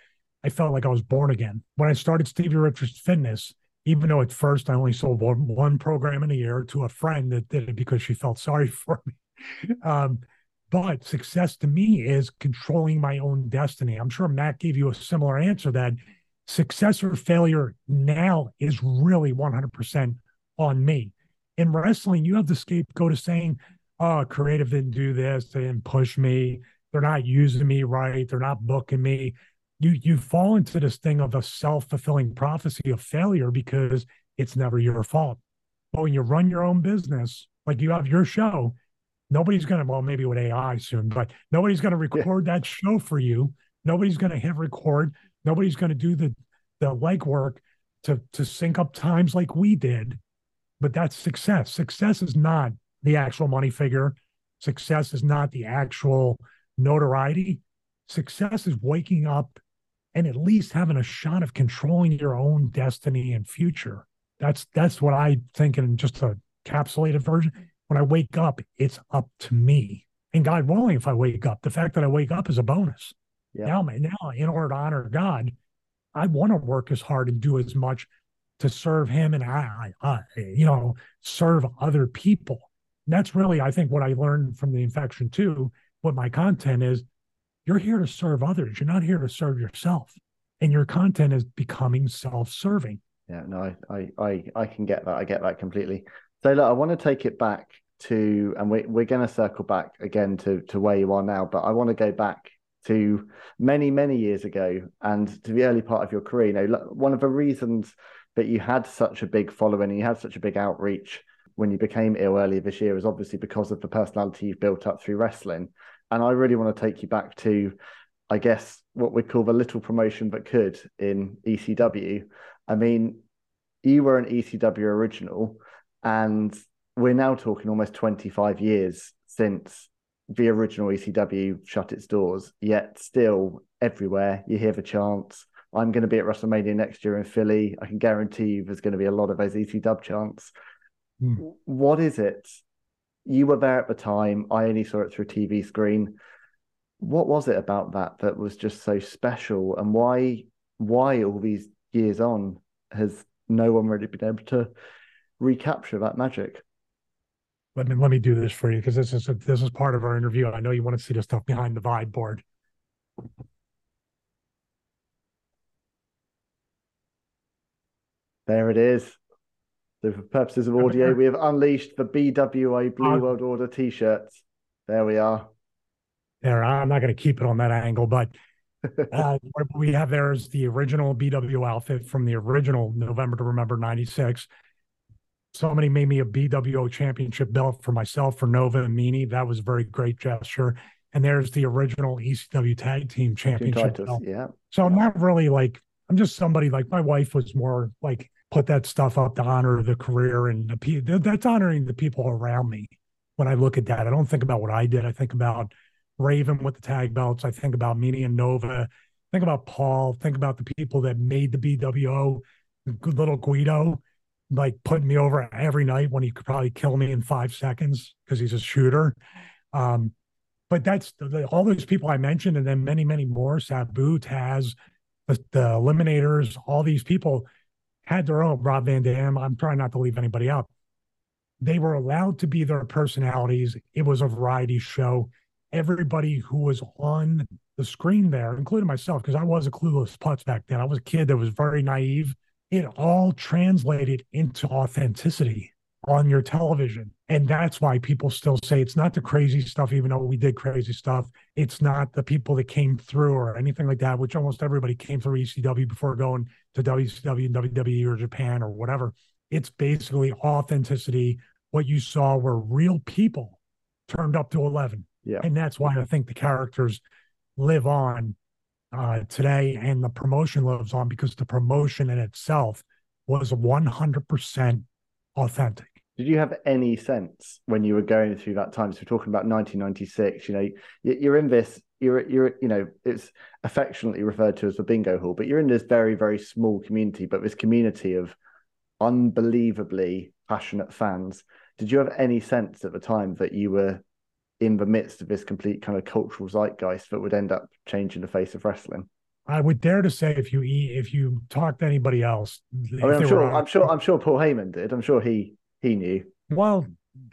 I felt like I was born again. When I started Stevie Richards Fitness, even though at first I only sold one, one program in a year to a friend that did it because she felt sorry *laughs* for me. Um, but success to me is controlling my own destiny. I'm sure Matt gave you a similar answer that success or failure now is really 100% on me. In wrestling, you have the scapegoat of saying, oh, creative didn't do this. They didn't push me. They're not using me right. They're not booking me. you you fall into this thing of a self-fulfilling prophecy of failure because it's never your fault. But when you run your own business, like you have your show, nobody's gonna well, maybe with AI soon, but nobody's gonna record yeah. that show for you. Nobody's gonna hit record. Nobody's gonna do the the legwork to to sync up times like we did. But that's success. Success is not the actual money figure. Success is not the actual notoriety. Success is waking up and at least having a shot of controlling your own destiny and future. That's that's what I think in just a capsulated version. When I wake up, it's up to me. And God willing, if I wake up, the fact that I wake up is a bonus. Yeah. Now, now, in order to honor God, I want to work as hard and do as much to serve Him, and I, I you know, serve other people. That's really, I think, what I learned from the infection too. What my content is, you're here to serve others. You're not here to serve yourself, and your content is becoming self-serving. Yeah, no, I, I, I can get that. I get that completely. So, look, I want to take it back to, and we, we're going to circle back again to to where you are now, but I want to go back to many, many years ago and to the early part of your career. You know, one of the reasons that you had such a big following and you had such a big outreach when you became ill earlier this year is obviously because of the personality you've built up through wrestling. And I really want to take you back to, I guess, what we call the little promotion that could in ECW. I mean, you were an ECW original, and we're now talking almost 25 years since the original ECW shut its doors, yet still everywhere you hear the chants. I'm going to be at WrestleMania next year in Philly. I can guarantee you there's going to be a lot of those ECW chants. Mm. What is it? You were there at the time. I only saw it through a TV screen. What was it about that that was just so special, and why? Why all these years on has no one really been able to recapture that magic? let me let me do this for you because this is a, this is part of our interview. I know you want to see the stuff behind the Vibe board. There it is. So for purposes of audio, we have unleashed the BWO Blue World Order t-shirts. There we are. There, I'm not going to keep it on that angle, but *laughs* uh, what we have there is the original BW outfit from the original November to Remember '96 somebody made me a BWO championship belt for myself for Nova and Meanie. That was a very great gesture. And there's the original ECW tag team championship belt. Yeah. So I'm not really like I'm just somebody like my wife was more like put that stuff up to honor the career and the that's honoring the people around me. When I look at that, I don't think about what I did. I think about Raven with the tag belts. I think about Meanie and Nova. Think about Paul. Think about the people that made the BWO. Good little Guido like putting me over every night when he could probably kill me in five seconds because he's a shooter. Um, but that's the, all those people I mentioned, and then many, many more. Sabu, Taz, the, the Eliminators, all these people had their own. Rob Van Dam. I'm trying not to leave anybody out. They were allowed to be their personalities. It was a variety show. Everybody who was on the screen there, including myself, because I was a clueless putz back then. I was a kid that was very naive it all translated into authenticity on your television. And that's why people still say it's not the crazy stuff, even though we did crazy stuff. It's not the people that came through or anything like that, which almost everybody came through ECW before going to WCW and WWE or Japan or whatever. It's basically authenticity. What you saw were real people turned up to 11. Yeah. And that's why I think the characters live on uh, today, and the promotion lives on because the promotion in itself was 100% authentic. Did you have any sense when you were going through that time? So we're talking about 1996. You know, you're in this. You're you're you know it's affectionately referred to as the bingo hall, but you're in this very very small community, but this community of unbelievably passionate fans. Did you have any sense at the time that you were in the midst of this complete kind of cultural zeitgeist that would end up changing the face of wrestling. I would dare to say if you if you talk to anybody else, I mean, I'm sure, I'm sure, I'm sure Paul Heyman did. I'm sure he he knew. Well,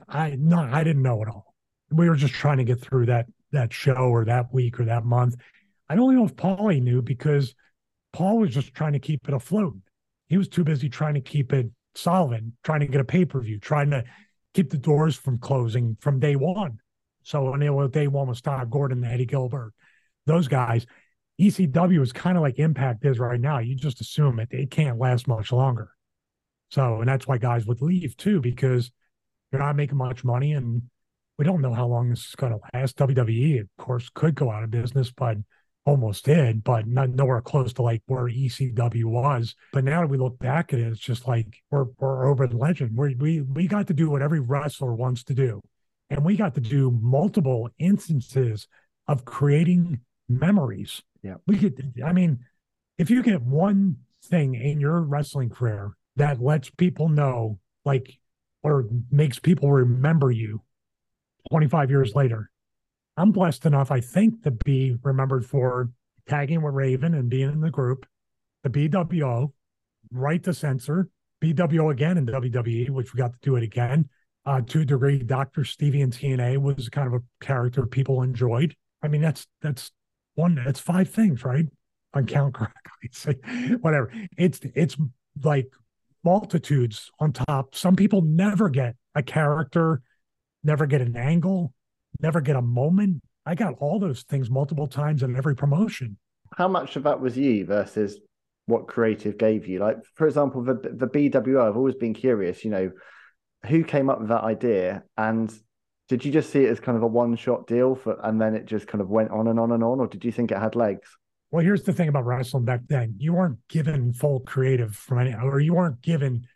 I no, I didn't know at all. We were just trying to get through that that show or that week or that month. I don't know if Paulie knew because Paul was just trying to keep it afloat. He was too busy trying to keep it solvent, trying to get a pay per view, trying to keep the doors from closing from day one. So when they, day one was Todd Gordon, Eddie Gilbert, those guys, ECW is kind of like Impact is right now. You just assume it it can't last much longer. So, and that's why guys would leave too, because you're not making much money and we don't know how long this is going to last. WWE, of course, could go out of business, but almost did, but not nowhere close to like where ECW was. But now that we look back at it, it's just like we're we're over the legend. We we we got to do what every wrestler wants to do, and we got to do multiple instances of creating memories. Yeah, we could. I mean, if you get one thing in your wrestling career that lets people know, like, or makes people remember you 25 years later. I'm blessed enough, I think, to be remembered for tagging with Raven and being in the group, the BWO, right to censor, BWO again in WWE, which we got to do it again. Uh, to a degree, Dr. Stevie and TNA was kind of a character people enjoyed. I mean, that's that's one, that's five things, right? On count *laughs* correctly. Say whatever. It's it's like multitudes on top. Some people never get a character never get an angle, never get a moment. I got all those things multiple times in every promotion. How much of that was you versus what creative gave you? Like, for example, the the BWO. I've always been curious. You know, who came up with that idea, and did you just see it as kind of a one shot deal for, and then it just kind of went on and on and on, or did you think it had legs? Well, here's the thing about wrestling back then: you weren't given full creative from any, or you weren't given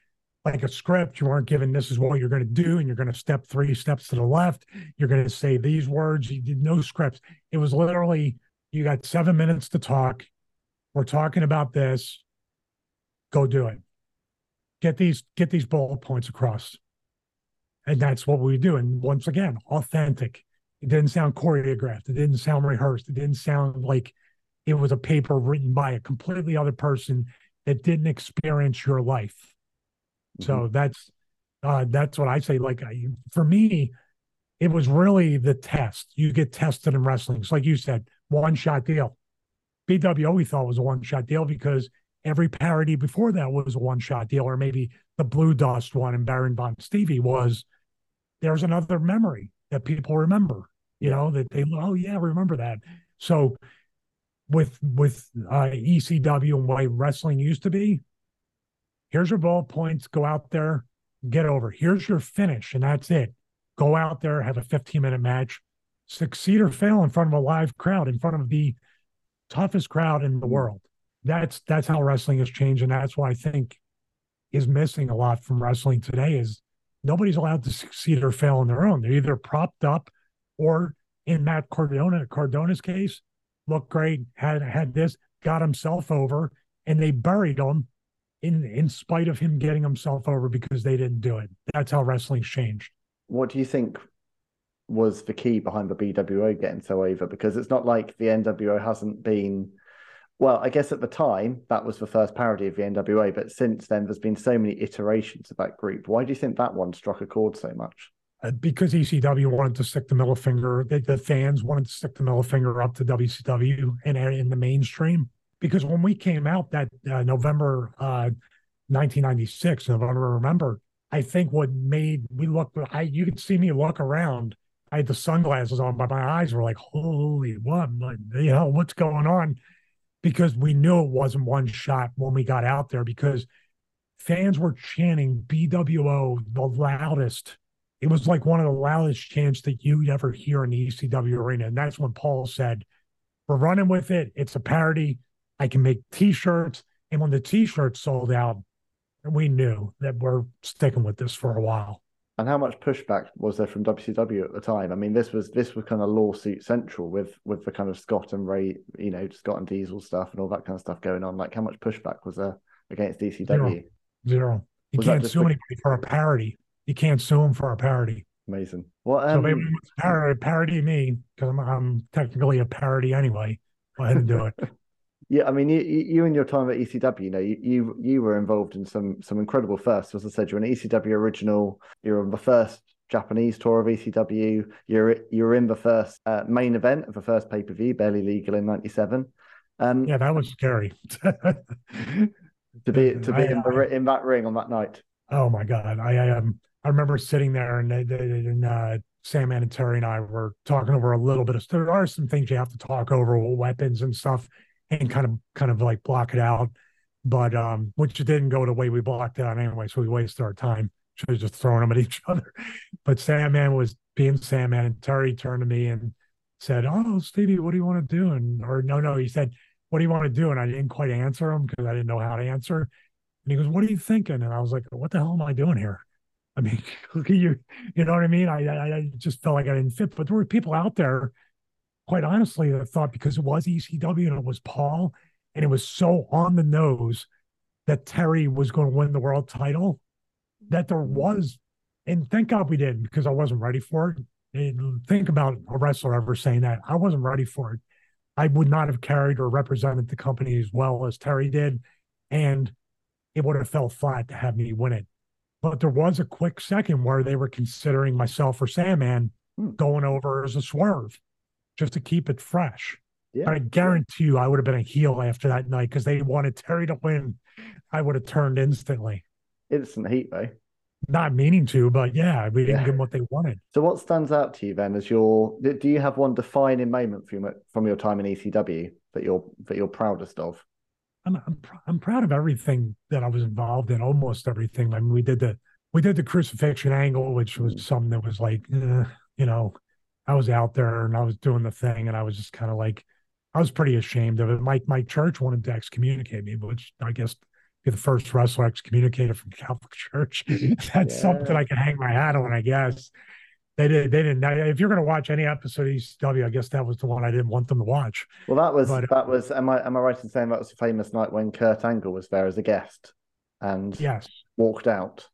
like a script. You weren't given this is what you're going to do, and you're going to step three steps to the left. You're going to say these words. You did no scripts. It was literally you got seven minutes to talk. We're talking about this. Go do it. Get these get these bullet points across. And that's what we do. And once again, authentic. It didn't sound choreographed. It didn't sound rehearsed. It didn't sound like it was a paper written by a completely other person that didn't experience your life. So mm-hmm. that's uh, that's what I say. Like for me, it was really the test. You get tested in wrestling. It's like you said, one shot deal. BWO we thought was a one shot deal because every parody before that was a one shot deal, or maybe the Blue Dust one and Baron Von Stevie was. There's another memory that people remember. You know that they oh yeah remember that. So with with uh, ECW and way wrestling used to be, here's your ball points. Go out there, get over. Here's your finish, and that's it. Go out there, have a 15 minute match, succeed or fail in front of a live crowd, in front of the toughest crowd in the world. That's that's how wrestling has changed, and that's why I think is missing a lot from wrestling today is nobody's allowed to succeed or fail on their own. They're either propped up or in Matt Cardona, Cardona's case, looked great, had had this, got himself over, and they buried him in in spite of him getting himself over because they didn't do it. That's how wrestling's changed. What do you think was the key behind the BWO getting so over? Because it's not like the NWO hasn't been. Well, I guess at the time that was the first parody of the NWA, but since then there's been so many iterations of that group. Why do you think that one struck a chord so much? Uh, because ECW wanted to stick the middle finger, the, the, fans wanted to stick the middle finger up to WCW and in the mainstream because when we came out that uh, November uh, 1996, November, remember, I think what made we look, I you could see me look around. I had the sunglasses on, but my eyes were like, holy, what, you know, what's going on? Because we knew it wasn't one shot when we got out there because fans were chanting BWO the loudest. It was like one of the loudest chants that you'd ever hear in the ECW arena. And that's when Paul said, We're running with it. It's a parody I can make t-shirts. And when the t-shirts sold out, we knew that we're sticking with this for a while. And how much pushback was there from WCW at the time? I mean, this was this was kind of lawsuit central with with the kind of Scott and Ray, you know, Scott and Diesel stuff and all that kind of stuff going on. Like, how much pushback was there against DCW? Zero. Zero. You was can't sue anybody for a parody. You can't sue them for a parody. Amazing. Well, um, so maybe parody, parody me because I'm, I'm technically a parody anyway. Go ahead and do it. *laughs* Yeah, I mean, you, you and your time at ECW, you know, you, you you were involved in some some incredible firsts. As I said, you're an ECW original. You're on the first Japanese tour of ECW. You're you're in the first uh, main event of the first pay per view, barely legal in '97. Um, yeah, that was scary. *laughs* to be to be I, in, the, in that ring on that night. Oh my god, I, I um I remember sitting there and and uh, Sam and Terry and I were talking over a little bit of. There are some things you have to talk over, weapons and stuff and kind of kind of like block it out. But um, which didn't go the way we blocked it out anyway, so we wasted our time. Should have just thrown them at each *laughs* other. But Sandman was being Sandman, and Terry turned to me and said, "Oh, Stevie, what do you want to do?" And or no, no, he said, "What do you want to do?" And I didn't quite answer him because I didn't know how to answer. And he goes, "What are you thinking?" And I was like, "What the hell am I doing here?" I mean, *laughs* look at you. You know what I mean? I, I, I just felt like I didn't fit. But there were people out there, quite honestly, that thought because it was ECW and it was Paul, and it was so on the nose that Terry was going to win the world title, that there was, and thank God we didn't because I wasn't ready for it. And think about a wrestler ever saying that. I wasn't ready for it. I would not have carried or represented the company as well as Terry did. And it would have fell flat to have me win it. But there was a quick second where they were considering myself or Sandman Hmm. going over as a swerve just to keep it fresh. Yeah. I guarantee you I would have been a heel after that night because they wanted Terry to win. I would have turned instantly. Instant heat though. Not meaning to, but yeah, we didn't Yeah. give them what they wanted. So what stands out to you then as your do do you have one defining moment from from your time in ECW that you're that you're proudest of? I'm I'm, I'm proud of everything that I was involved in, almost everything. I mean, we did the we did the crucifixion angle, which was something that was like, eh, you know, I was out there and I was doing the thing, and I was just kind of like, I was pretty ashamed of it. Mike Mike Church wanted to excommunicate me, which I guess be the first wrestler excommunicated from Catholic *laughs* Church. *laughs* That's Yeah. something I can hang my hat on, I guess. They did. They didn't. If you're going to watch any episode of ECW, I guess that was the one I didn't want them to watch. Well, that was But, uh, that was. Am I am I right in saying that was a famous night when Kurt Angle was there as a guest and Yes. walked out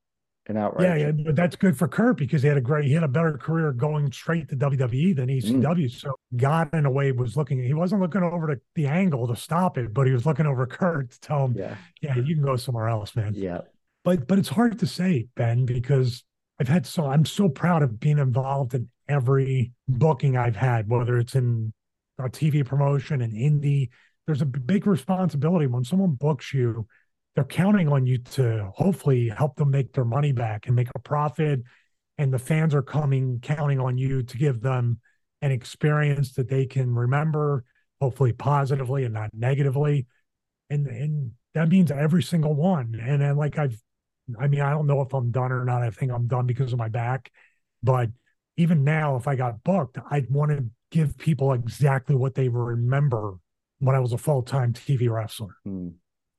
in outrage? Yeah, yeah, but that's good for Kurt because he had a great, he had a better career going straight to WWE than ECW. So God, in a way, was looking. He wasn't looking over to the angle to stop it, but he was looking over *laughs* Kurt to tell him, yeah, "Yeah, you can go somewhere else, man." yeah. But but it's hard to say, Ben, because I've had so I'm so proud of being involved in every booking I've had, whether it's in a TV promotion, and indie. There's a big responsibility when someone books you. They're counting on you to hopefully help them make their money back and make a profit. And the fans are coming, counting on you to give them an experience that they can remember, hopefully positively and not negatively. And and that means every single one. And then like I've I mean, I don't know if I'm done or not. I think I'm done because of my back. But even now, if I got booked, I'd want to give people exactly what they remember when I was a full time TV wrestler. Hmm.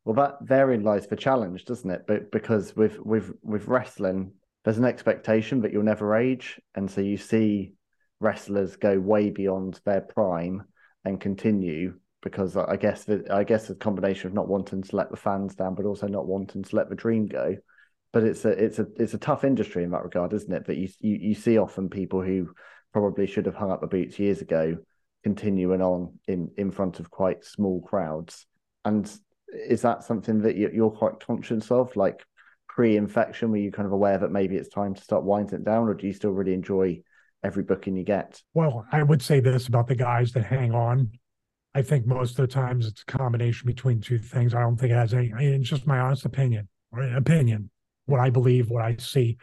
Well, that therein lies the challenge, doesn't it? But because with with with wrestling, there's an expectation that you'll never age, and so you see wrestlers go way beyond their prime and continue because I guess the, I guess the combination of not wanting to let the fans down, but also not wanting to let the dream go. But it's a it's a it's a tough industry in that regard, isn't it? That you you, you see often people who probably should have hung up the boots years ago continuing on in in front of quite small crowds and is that something that you- you're quite conscious of like pre-infection were you kind of aware that maybe it's time to start winding it down or do you still really enjoy every booking you get Well, I would say this about the guys that hang on. I think most of the times it's a combination between two things. I don't think it has any, it's just my honest opinion, opinion, what I believe, what I see.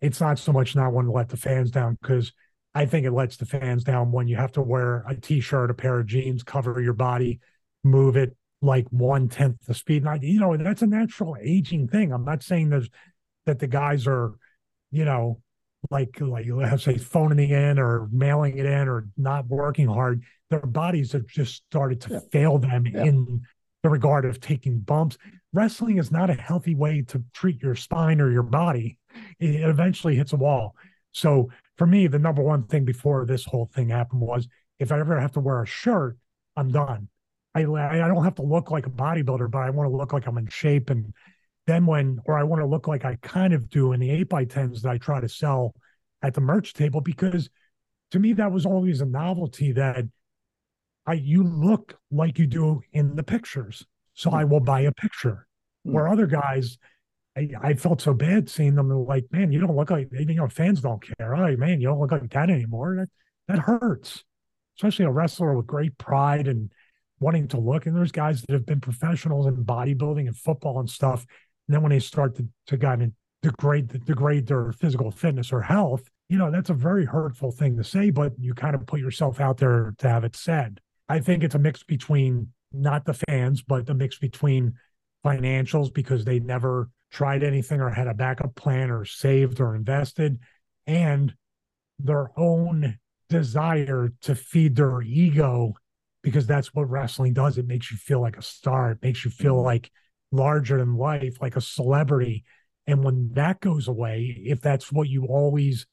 It's not so much not wanting to let the fans down because I think it lets the fans down when you have to wear a t shirt, a pair of jeans, cover your body, move it like one tenth the speed. And I, you know, that's a natural aging thing. I'm not saying there's that the guys are, you know, like like let's say phoning it in or mailing it in or not working hard their bodies have just started to Yeah. fail them Yeah. in the regard of taking bumps. Wrestling is not a healthy way to treat your spine or your body. It eventually hits a wall. So for me the number one thing before this whole thing happened was if i ever have to wear a shirt i'm done. I i don't have to look like a bodybuilder but i want to look like i'm in shape. And then when or I want to look like I kind of do in the eight by tens that I try to sell at the merch table because to me that was always a novelty that I you look like you do in the pictures. So I will buy a picture. Hmm. Where other guys I, I felt so bad seeing them like, man, you don't look like you know, fans don't care. Oh man, you don't look like that anymore. That that hurts. Especially a wrestler with great pride and wanting to look. And there's guys that have been professionals in bodybuilding and football and stuff. And then when they start to, to kind of degrade degrade their physical fitness or health, you know, that's a very hurtful thing to say, but you kind of put yourself out there to have it said. I think it's a mix between not the fans, but the mix between financials because they never tried anything or had a backup plan or saved or invested, and their own desire to feed their ego because that's what wrestling does. It makes you feel like a star. It makes you feel mm-hmm. like larger than life, like a celebrity. And when that goes away, if that's what you always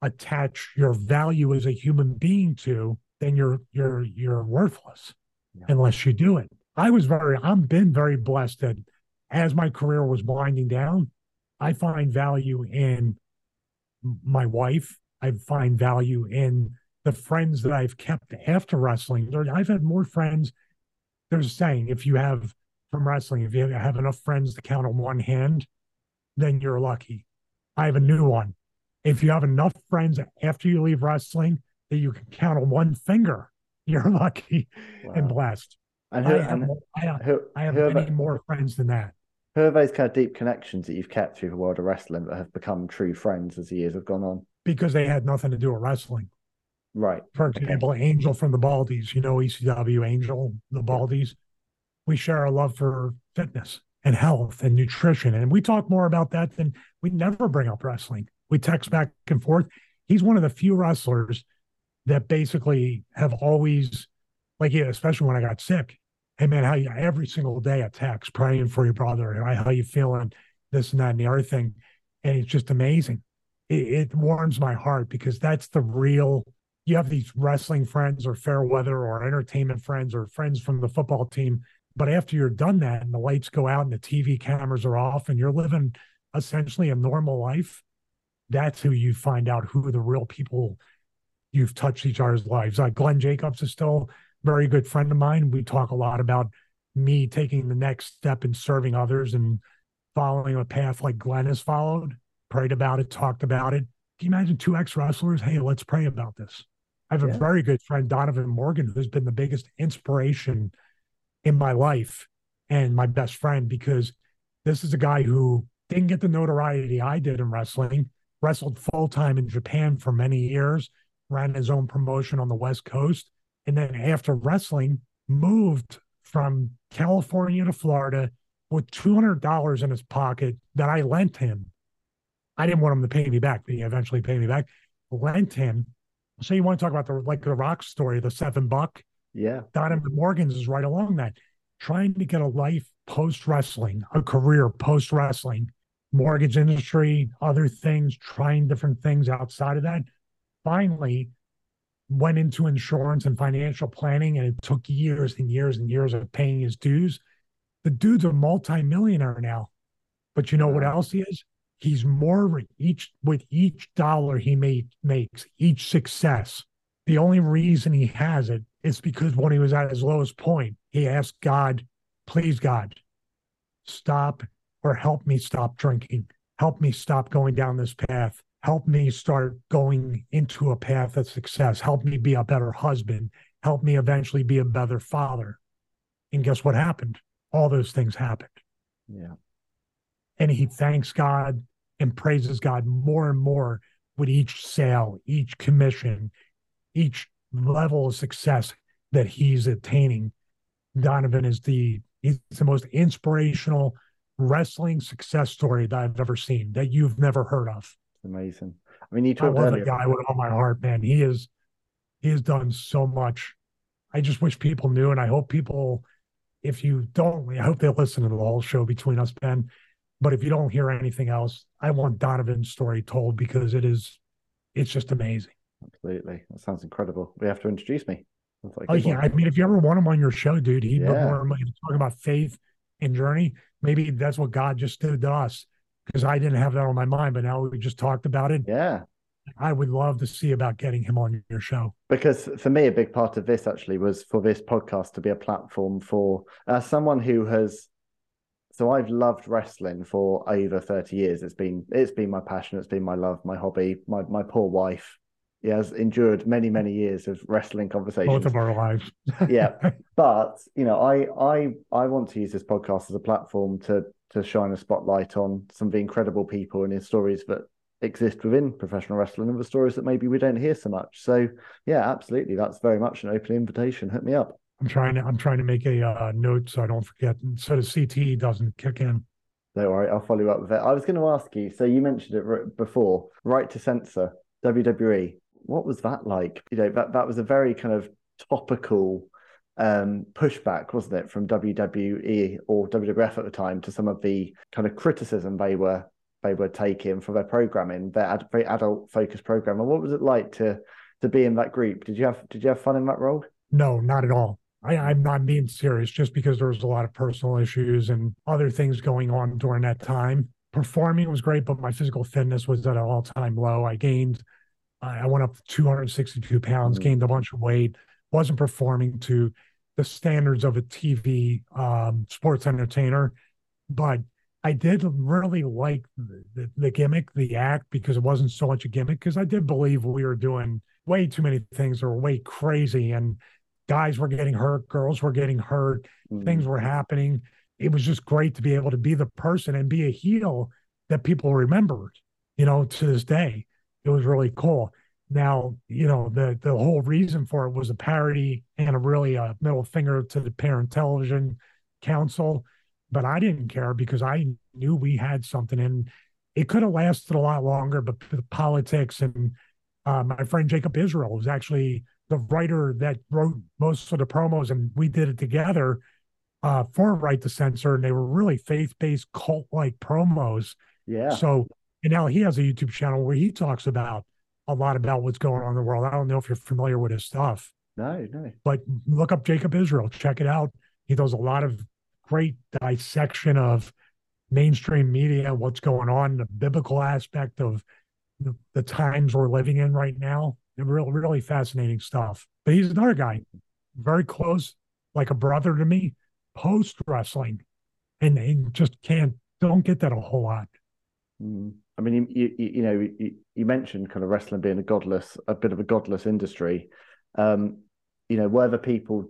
attach your value as a human being to, then you're you're you're worthless yeah. unless you do it. I was very I've been very blessed that as my career was winding down, I find value in my wife. I find value in the friends that I've kept after wrestling. I've had more friends. There's a saying if you have from wrestling, if you have enough friends to count on one hand, then you're lucky. I have a new one. If you have enough friends after you leave wrestling that you can count on one finger, *laughs* you're lucky wow. and blessed. And who, I have, and I have, who, I have many more friends than that. Who are those kind of deep connections that you've kept through the world of wrestling that have become true friends as the years have gone on? Because they had nothing to do with wrestling. Right. For example, okay. Angel from the Baldies, you know, ECW Angel, the Baldies. We share a love for fitness and health and nutrition. And we talk more about that than we never bring up wrestling. We text back and forth. He's one of the few wrestlers that basically have always, like, yeah, especially when I got sick. Hey man, how you every single day a text praying for your brother, how you feeling, this and that and the other thing. And it's just amazing. It, it warms my heart because that's the real you have these wrestling friends or fair weather or entertainment friends or friends from the football team. But after you're done that and the lights go out and the TV cameras are off and you're living essentially a normal life, that's who you find out who the real people you've touched each other's lives. Like Glenn Jacobs is still a very good friend of mine. We talk a lot about me taking the next step in serving others and following a path like Glenn has followed, prayed about it, talked about it. Can you imagine two ex wrestlers? Hey, let's pray about this. I have a very good friend, Donovan Morgan, who's been the biggest inspiration in my life and my best friend because this is a guy who didn't get the notoriety I did in wrestling, wrestled full time in Japan for many years, ran his own promotion on the West Coast. And then after wrestling, moved from California to Florida with $200 in his pocket that I lent him. I didn't want him to pay me back, but he eventually paid me back. Lent him so you want to talk about the like the rock story, the seven buck? Yeah. Donovan Morgan's is right along that. Trying to get a life post wrestling, a career post wrestling, mortgage industry, other things, trying different things outside of that. Finally, went into insurance and financial planning, and it took years and years and years of paying his dues. The dude's a multimillionaire now. But you know what else he is? he's more each with each dollar he made makes each success the only reason he has it is because when he was at his lowest point he asked god please god stop or help me stop drinking help me stop going down this path help me start going into a path of success. Help me be a better husband. Help me eventually be a better father. And guess what happened? All those things happened. Yeah. And he thanks god and praises God more and more with each sale, each commission, each level of success that he's attaining. Donovan is the he's the most inspirational wrestling success story that I've ever seen that you've never heard of. Amazing. I mean, you talked I love earlier. guy with all my heart, man. He is he has done so much. I just wish people knew, and I hope people, if you don't, I hope they listen to the whole show between us, Ben. But if you don't hear anything else, I want Donovan's story told because it is, it's just amazing. Absolutely, that sounds incredible. We have to introduce me. Like oh yeah, one. I mean, if you ever want him on your show, dude, he'd yeah. more talking about faith and journey. Maybe that's what God just did to us because I didn't have that on my mind, but now we just talked about it. Yeah, I would love to see about getting him on your show. Because for me, a big part of this actually was for this podcast to be a platform for uh, someone who has so I've loved wrestling for over 30 years. It's been it's been my passion, it's been my love, my hobby. My my poor wife he has endured many, many years of wrestling conversations. Both of our lives. yeah. *laughs* But you know, I I I want to use this podcast as a platform to to shine a spotlight on some of the incredible people and the stories that exist within professional wrestling and the stories that maybe we don't hear so much. So yeah, absolutely. That's very much an open invitation. Hit me up. I'm trying to I'm trying to make a uh, note so I don't forget, so the CTE doesn't kick in. Don't worry, I'll follow up with it. I was going to ask you. So you mentioned it before, right to censor WWE. What was that like? You know, that that was a very kind of topical um, pushback, wasn't it, from WWE or WWF at the time to some of the kind of criticism they were they were taking for their programming, their ad, very adult focused program. And what was it like to to be in that group? Did you have did you have fun in that role? No, not at all. I, I'm not being serious just because there was a lot of personal issues and other things going on during that time. Performing was great, but my physical fitness was at an all time low. I gained, I went up 262 pounds, mm-hmm. gained a bunch of weight, wasn't performing to the standards of a TV um, sports entertainer. But I did really like the, the, the, gimmick, the act, because it wasn't so much a gimmick. Because I did believe we were doing way too many things that were way crazy, and guys were getting hurt, girls were getting hurt, mm-hmm. things were happening. It was just great to be able to be the person and be a heel that people remembered. You know, to this day, it was really cool. Now, you know, the the whole reason for it was a parody and a really a middle finger to the parent television council. But I didn't care because I knew we had something and it could have lasted a lot longer, but the politics and uh, my friend Jacob Israel was actually the writer that wrote most of the promos, and we did it together uh, for Right to Censor, and they were really faith-based cult-like promos. Yeah. So, and now he has a YouTube channel where he talks about a lot about what's going on in the world. I don't know if you're familiar with his stuff. No, no. But look up Jacob Israel. Check it out. He does a lot of great dissection of mainstream media, what's going on, the biblical aspect of the, the times we're living in right now. Real, really fascinating stuff. But he's another guy, very close, like a brother to me, post wrestling, and, and just can't don't get that a whole lot. Mm. I mean, you, you, you know, you, you, mentioned kind of wrestling being a godless, a bit of a godless industry. Um, you know, were the people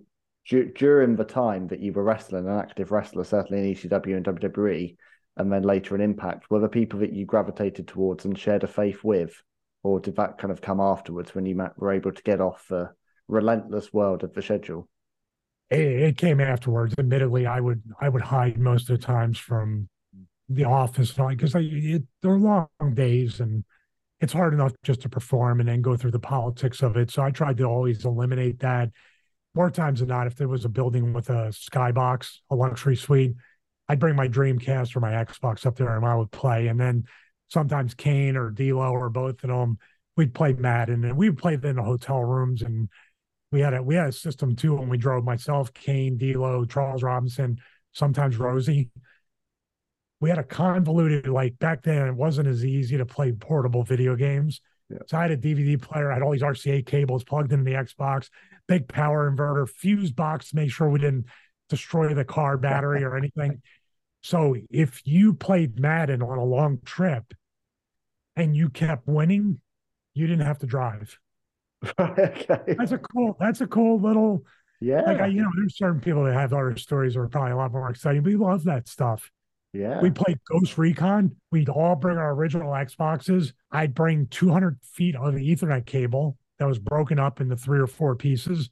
du- during the time that you were wrestling, an active wrestler, certainly in ECW and WWE, and then later in Impact, were the people that you gravitated towards and shared a faith with, or did that kind of come afterwards when you were able to get off the relentless world of the schedule? It, it came afterwards. Admittedly, I would I would hide most of the times from the office because they're long days and it's hard enough just to perform and then go through the politics of it. So I tried to always eliminate that. More times than not, if there was a building with a skybox, a luxury suite, I'd bring my Dreamcast or my Xbox up there and I would play. And then sometimes Kane or D'Lo or both of them, we'd play Madden and we'd play in the hotel rooms. And we had a we had a system too when we drove myself, Kane, D'Lo, Charles Robinson, sometimes Rosie we had a convoluted like back then it wasn't as easy to play portable video games. Yeah. so i had a dvd player i had all these rca cables plugged into the xbox big power inverter fuse box to make sure we didn't destroy the car battery or anything. So if you played madden on a long trip and you kept winning you didn't have to drive. Okay *laughs* that's a cool that's a cool little yeah like I, you know there's certain people that have other stories that are probably a lot more exciting we love that stuff yeah. We played Ghost Recon. We'd all bring our original Xboxes. I'd bring 200 feet of Ethernet cable that was broken up into three or four pieces.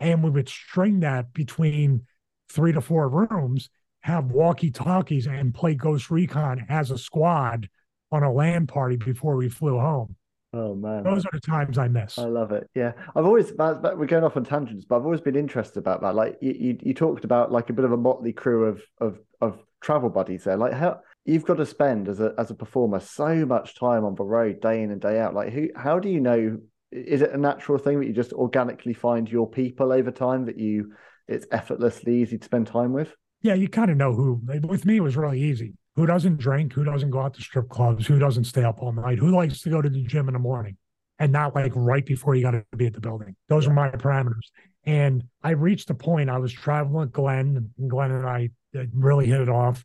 And we would string that between three to four rooms, have walkie talkies, and play Ghost Recon as a squad on a LAN party before we flew home. Oh man, those are the times I miss. I love it. Yeah, I've always we're going off on tangents, but I've always been interested about that. Like you, you, you talked about like a bit of a motley crew of of of travel buddies there. Like how you've got to spend as a as a performer so much time on the road day in and day out. Like who how do you know is it a natural thing that you just organically find your people over time that you it's effortlessly easy to spend time with? Yeah, you kind of know who with me it was really easy. Who doesn't drink, who doesn't go out to strip clubs, who doesn't stay up all night, who likes to go to the gym in the morning and not like right before you got to be at the building. Those are my parameters. And I reached a point I was traveling with Glenn, and Glenn and I really hit it off.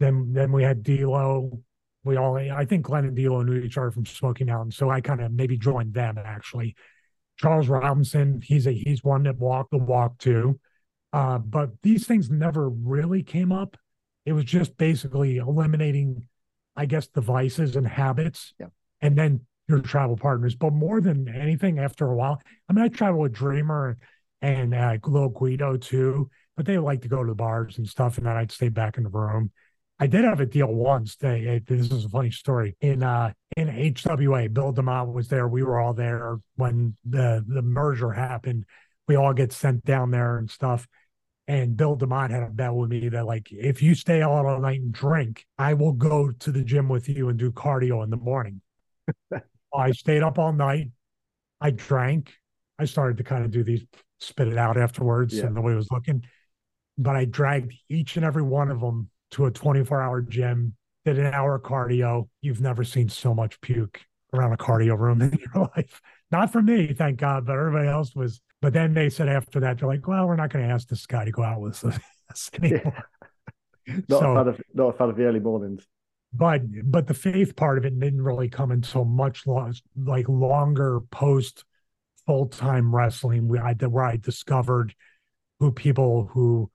Then then we had D'Lo. We all I think Glenn and D'Lo knew each other from Smoky Mountain, so I kind of maybe joined them actually. Charles Robinson, he's a he's one that walked the walk too. Uh, but these things never really came up. It was just basically eliminating, I guess, devices and habits, yeah. and then your travel partners. But more than anything, after a while, I mean, I travel with Dreamer and uh, little Guido too. But they like to go to the bars and stuff, and then I'd stay back in the room. I did have a deal once. They, this is a funny story. In uh in HWA, Bill DeMott was there. We were all there when the the merger happened. We all get sent down there and stuff. And Bill DeMott had a bet with me that like if you stay out all night and drink, I will go to the gym with you and do cardio in the morning. *laughs* I stayed up all night. I drank. I started to kind of do these spit it out afterwards, yeah. and the way it was looking. But I dragged each and every one of them to a 24 hour gym, did an hour cardio. You've never seen so much puke around a cardio room *laughs* in your life. Not for me, thank God, but everybody else was. But then they said after that, they're like, well, we're not going to ask this guy to go out with us *laughs* anymore. Yeah. not, so, a fan of, not a fan of the early mornings. But but the faith part of it didn't really come until much long, like longer post full time wrestling. We I where I discovered who people who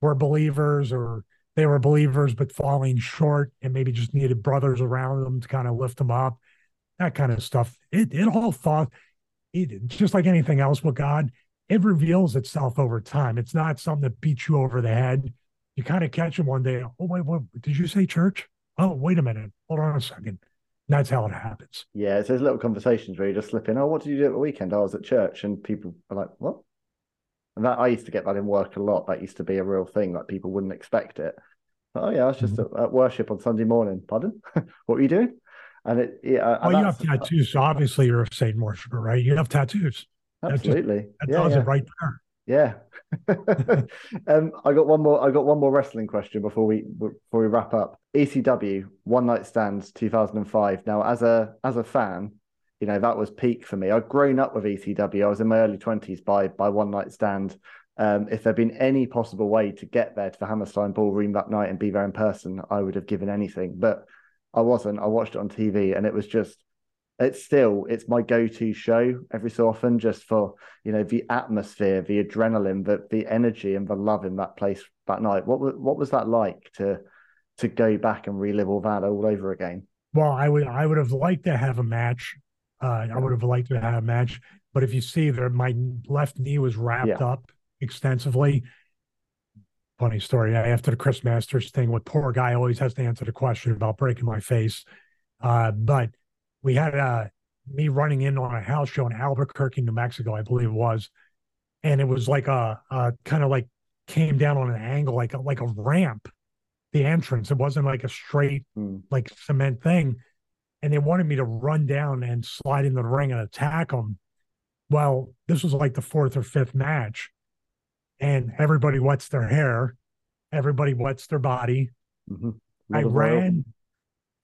were believers or they were believers but falling short and maybe just needed brothers around them to kind of lift them up that kind of stuff it, it all thought it, just like anything else with god it reveals itself over time it's not something that beats you over the head you kind of catch it one day oh wait what did you say church oh wait a minute hold on a second that's how it happens. Yeah, it's those little conversations where you just slip in. Oh, what did you do at the weekend? I was at church, and people are like, "What?" And that I used to get that in work a lot. That used to be a real thing. Like people wouldn't expect it. Oh yeah, I was just mm-hmm. at, at, worship on Sunday morning. Pardon? *laughs* what were you doing? And it, yeah. Well, you have tattoos, so obviously you're a Satan worshiper, right? You have tattoos. Absolutely. That, just, that yeah, does yeah. it right there. Yeah. *laughs* um, I got one more. I got one more wrestling question before we before we wrap up. ECW One Night Stands 2005. Now, as a as a fan, you know that was peak for me. I'd grown up with ECW. I was in my early twenties by by One Night Stand. Um, if there'd been any possible way to get there to the Hammerstein Ballroom that night and be there in person, I would have given anything. But I wasn't. I watched it on TV, and it was just. It's still it's my go-to show every so often, just for you know the atmosphere, the adrenaline, the the energy, and the love in that place that night. What was what was that like to to go back and relive all that all over again? Well, I would I would have liked to have a match uh, I would have liked to have a match, but if you see there, my left knee was wrapped yeah. up extensively. Funny story. After the Chris Masters thing, with poor guy always has to answer the question about breaking my face. Uh, but we had uh, me running in on a house show in Albuquerque, New Mexico, I believe it was, and it was like a, a kind of like came down on an angle, like a, like a ramp. The entrance. It wasn't like a straight mm. like cement thing and they wanted me to run down and slide in the ring and attack them. Well, this was like the fourth or fifth match, and everybody wets their hair, everybody wets their body. Mm-hmm. I ran,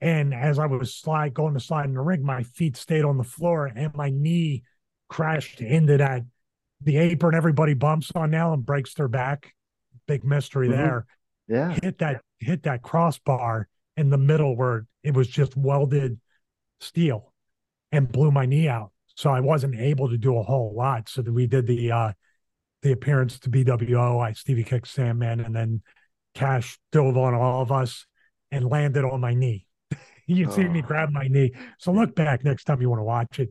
and as I was slide going to slide in the ring, my feet stayed on the floor, and my knee crashed into that the apron. Everybody bumps on now and breaks their back. Big mystery mm-hmm. there. Yeah, hit that hit that crossbar in the middle where it was just welded steel and blew my knee out. So I wasn't able to do a whole lot. So we did the uh the appearance to BWO. I Stevie kicked Sandman and then Cash dove on all of us and landed on my knee. *laughs* you oh. see me grab my knee. So look back next time you want to watch it.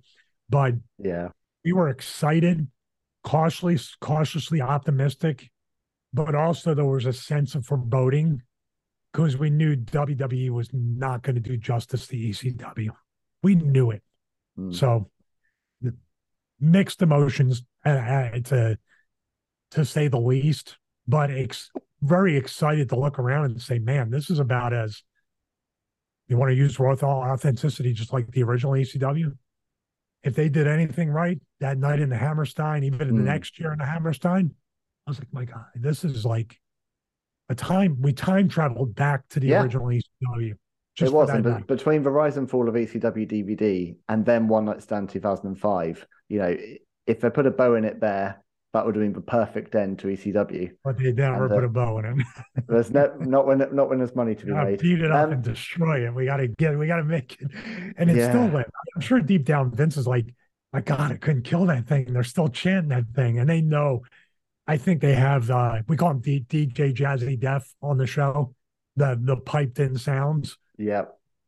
But yeah, we were excited, cautiously, cautiously optimistic, but also there was a sense of foreboding because we knew WWE was not going to do justice to ECW. We knew it. Mm. So mixed emotions uh, uh, to to say the least, but ex- very excited to look around and say, man, this is about as you want to use authenticity, just like the original ECW. If they did anything right that night in the Hammerstein, even in the hmm. next year in the Hammerstein, I was like, my God, this is like a time we time traveled back to the yeah. original ECW. Just it wasn't but between the rise and fall of ECW DVD and then One Night Stand 2005. You know, if they put a bow in it there, that would have been the perfect end to ECW. But they never and, uh, put a bow in it. *laughs* there's no, not when not when there's money to be made. Beat it up um, and destroy it. We got to get. We got to make it. And it's yeah. still lit. I'm sure deep down Vince is like, my God, I couldn't kill that thing. They're still chanting that thing, and they know. I think they have. uh We call him D- DJ Jazzy Def on the show. The the piped in sounds yeah.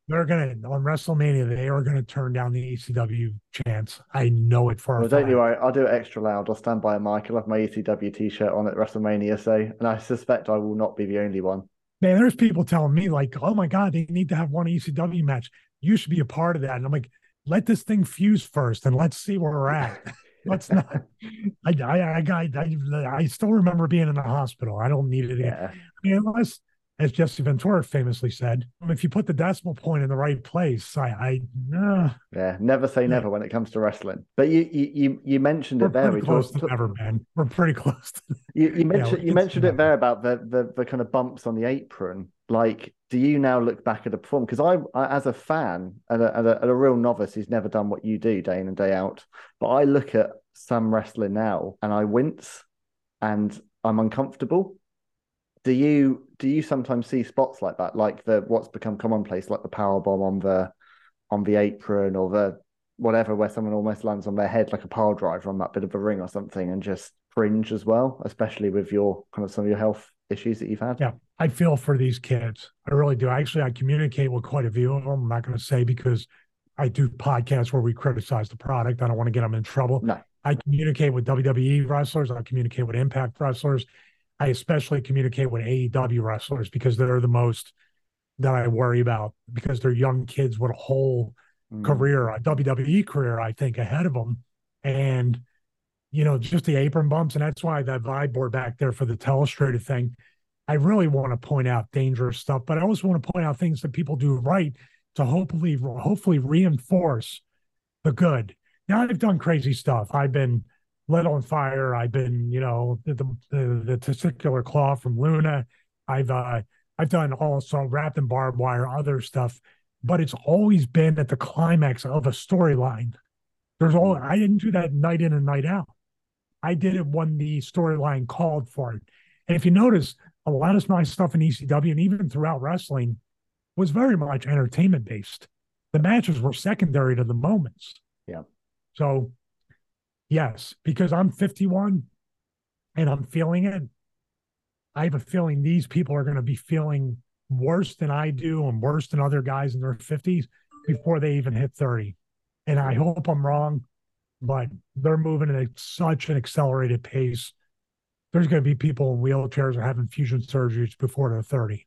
they're gonna on WrestleMania. They are gonna turn down the ECW chance. I know it for Well, a don't fact. you worry. I'll do it extra loud. I'll stand by a mic. I'll have my ECW t-shirt on at WrestleMania. So, and I suspect I will not be the only one. Man, there's people telling me like, "Oh my God, they need to have one ECW match. You should be a part of that." And I'm like, "Let this thing fuse first, and let's see where we're at." *laughs* Let's not. I I I, I I still remember being in the hospital. I don't need it again. Yeah. I mean, unless, as Jesse Ventura famously said, if you put the decimal point in the right place, I I uh, Yeah. Never say Yeah. never when it comes to wrestling. But you you you, you mentioned we're it there. pretty close to never, man. We're pretty close. To, *laughs* You, you mentioned you mentioned it there about the, the the kind of bumps on the apron. Like, do you now look back at the performance? Because I, I, as a fan and a, and a, and a real novice who's never done what you do day in and day out, but I look at some wrestling now and I wince and I'm uncomfortable. Do you do you sometimes see spots like that, like the what's become commonplace, like the power bomb on the on the apron or the whatever, where someone almost lands on their head like a pile driver on that bit of a ring or something, and just cringe as well, especially with your kind of some of your health issues that you've had. Yeah. I feel for these kids. I really do. Actually, I communicate with quite a few of them. I'm not going to say because I do podcasts where we criticize the product. I don't want to get them in trouble. No. I communicate with WWE wrestlers. I communicate with Impact wrestlers. I especially communicate with AEW wrestlers because they're the most that I worry about because they're young kids with a whole Mm. career, a WWE career, I think, ahead of them. And, you know, just the apron bumps. And that's why that vibe board back there for the telestrated thing. I really want to point out dangerous stuff, but I also want to point out things that people do right to hopefully, hopefully reinforce the good. Now I've done crazy stuff. I've been lit on fire. I've been, you know, the the, the, testicular claw from Luna. I've uh I've done also wrapped in barbed wire, other stuff, but it's always been at the climax of a storyline. There's all I didn't do that night in and night out. I did it when the storyline called for it. And if you notice, a lot of my stuff in ECW and even throughout wrestling was very much entertainment based. The matches were secondary to the moments. Yeah. So, yes, because I'm 51 and I'm feeling it, I have a feeling these people are going to be feeling worse than I do and worse than other guys in their 50s before they even hit 30. And I hope I'm wrong, but they're moving at such an accelerated pace. There's going to be people in wheelchairs or having fusion surgeries before they're 30.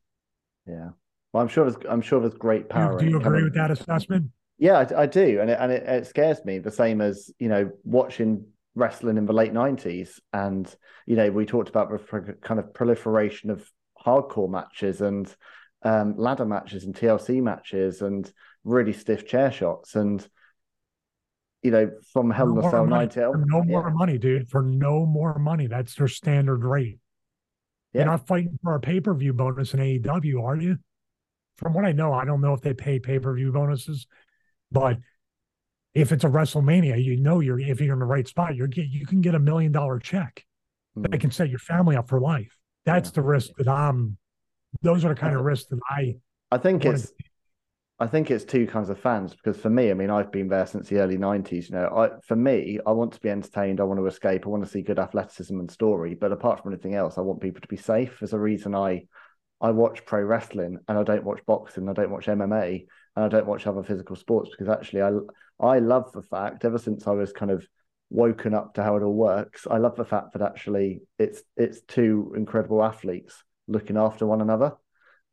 Yeah. Well, I'm sure there's I'm sure there's great Do power. do in you agree coming- with that assessment? Yeah, I, I do, and it, and it, it scares me the same as you know watching wrestling in the late '90s, and you know we talked about the kind of proliferation of hardcore matches and um, ladder matches and TLC matches and really stiff chair shots, and you know from Hell in a Cell money. 90. For no yeah, more money, dude. For no more money. That's their standard rate. Yeah. You're not fighting for a pay per view bonus in AEW, are you? From what I know, I don't know if they pay pay per view bonuses, but if it's a WrestleMania, you know you're if you're in the right spot, you're get you can get a million dollar check that Mm. can set your family up for life. That's the risk that I'm. Those are the kind of risks that I. I think it's I think it's two kinds of fans because for me, I mean, I've been there since the early '90s. You know, I for me, I want to be entertained. I want to escape. I want to see good athleticism and story. But apart from anything else, I want people to be safe. There's a reason I I watch pro wrestling and I don't watch boxing. I don't watch MMA and I don't watch other physical sports because actually, I I love the fact ever since I was kind of woken up to how it all works. I love the fact that actually it's it's two incredible athletes looking after one another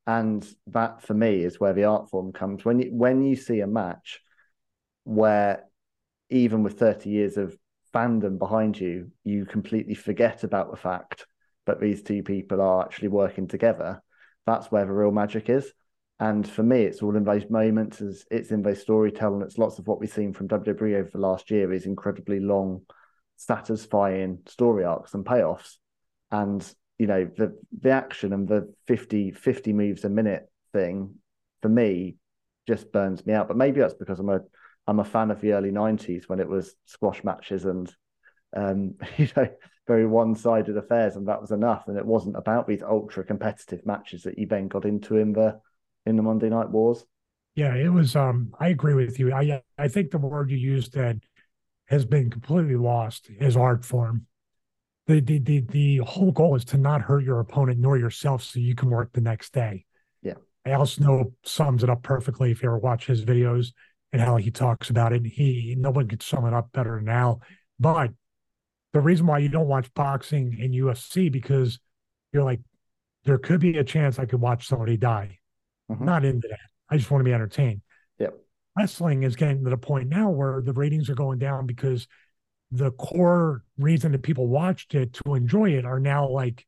and that for me is where the art form comes when you when you see a match where even with 30 years of fandom behind you you completely forget about the fact that these two people are actually working together that's where the real magic is and for me it's all in those moments it's, it's in those storytelling. It's lots of what we've seen from WWE over the last year is incredibly long satisfying story arcs and payoffs. And you know the the action and the 50 50 moves a minute thing for me just burns me out. But maybe that's because i'm a i'm a fan of the early 90s when it was squash matches and um *laughs* you know very one-sided affairs and that was enough. And it wasn't about these ultra competitive matches that you then got into in the in the monday night wars Yeah, it was. Um, I agree with you. I I think the word you used that has been completely lost is art form. The, the the the whole goal is to not hurt your opponent nor yourself, so you can work the next day. Yeah. Al Snow sums it up perfectly if you ever watch his videos and how he talks about it. He no one could sum it up better than Al. But the reason why you don't watch boxing and UFC because you're like, there could be a chance I could watch somebody die. Mm-hmm. Not into that. I just want to be entertained. Yep. Wrestling is getting to the point now where the ratings are going down because the core reason that people watched it to enjoy it are now like,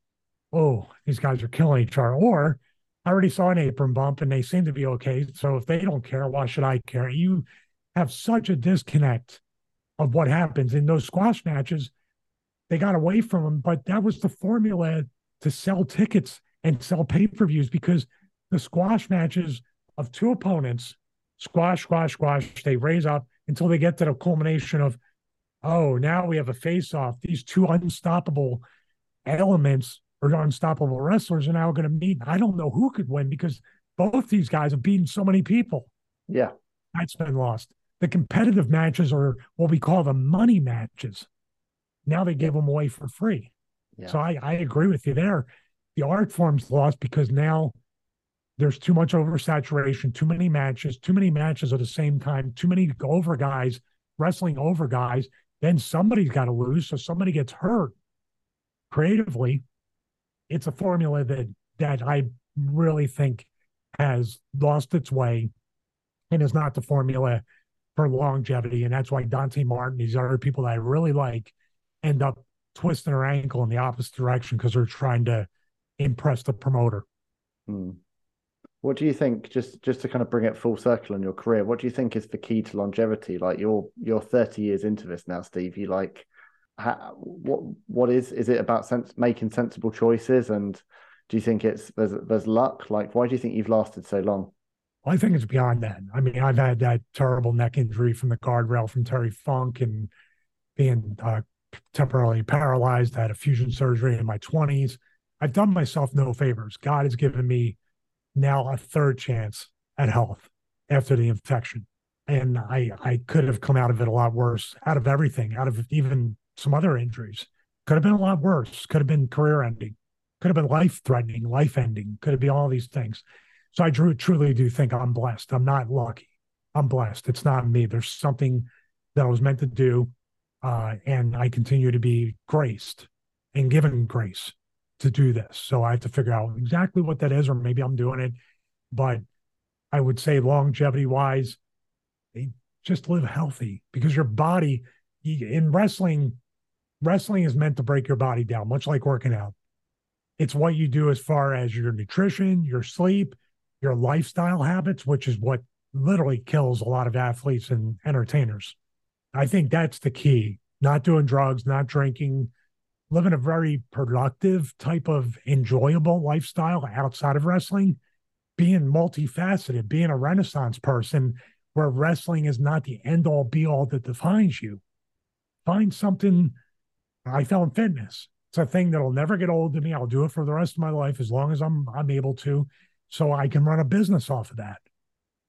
oh, these guys are killing each other. Or I already saw an apron bump and they seem to be okay. So if they don't care, why should I care? You have such a disconnect of what happens in those squash matches. They got away from them, but that was the formula to sell tickets and sell pay per views because the squash matches of two opponents, squash, squash, squash, they raise up until they get to the culmination of oh, now we have a face off. These two unstoppable elements or unstoppable wrestlers are now going to meet. I don't know who could win because both these guys have beaten so many people. Yeah. That's been lost. The competitive matches are what we call the money matches. Now they give them away for free. Yeah. So I, I agree with you there. The art form's lost because now there's too much oversaturation, too many matches, too many matches at the same time, too many over guys wrestling over guys then somebody's got to lose. So somebody gets hurt. Creatively, it's a formula that that I really think has lost its way and is not the formula for longevity. And that's why Dante Martin, these other people that I really like, end up twisting their ankle in the opposite direction because they're trying to impress the promoter. Hmm. What do you think? Just just to kind of bring it full circle in your career, what do you think is the key to longevity? Like you're you're 30 years into this now, Steve. You like what what is is it about sense making sensible choices? And do you think it's there's there's luck? Like why do you think you've lasted so long? I think it's beyond that. I mean, I've had that terrible neck injury from the guardrail from Terry Funk and being uh, temporarily paralyzed. I had a fusion surgery in my 20s. I've done myself no favors. God has given me now a third chance at health after the infection. And I, I could have come out of it a lot worse, out of everything, out of even some other injuries. Could have been a lot worse. Could have been career ending. Could have been life threatening, life ending. Could have been all these things. So I drew, truly do think I'm blessed. I'm not lucky. I'm blessed. It's not me. There's something that I was meant to do. Uh, and I continue to be graced and given grace to do this. So I have to figure out exactly what that is, or maybe I'm doing it. But I would say longevity wise, just live healthy because your body in wrestling, wrestling is meant to break your body down, much like working out. It's what you do as far as your nutrition, your sleep, your lifestyle habits, which is what literally kills a lot of athletes and entertainers. I think that's the key. Not doing drugs, not drinking, living a very productive type of enjoyable lifestyle outside of wrestling, being multifaceted, being a renaissance person where wrestling is not the end all be all that defines you. Find something. I found fitness. It's a thing that'll never get old to me. I'll do it for the rest of my life as long as I'm I'm able to, so I can run a business off of that.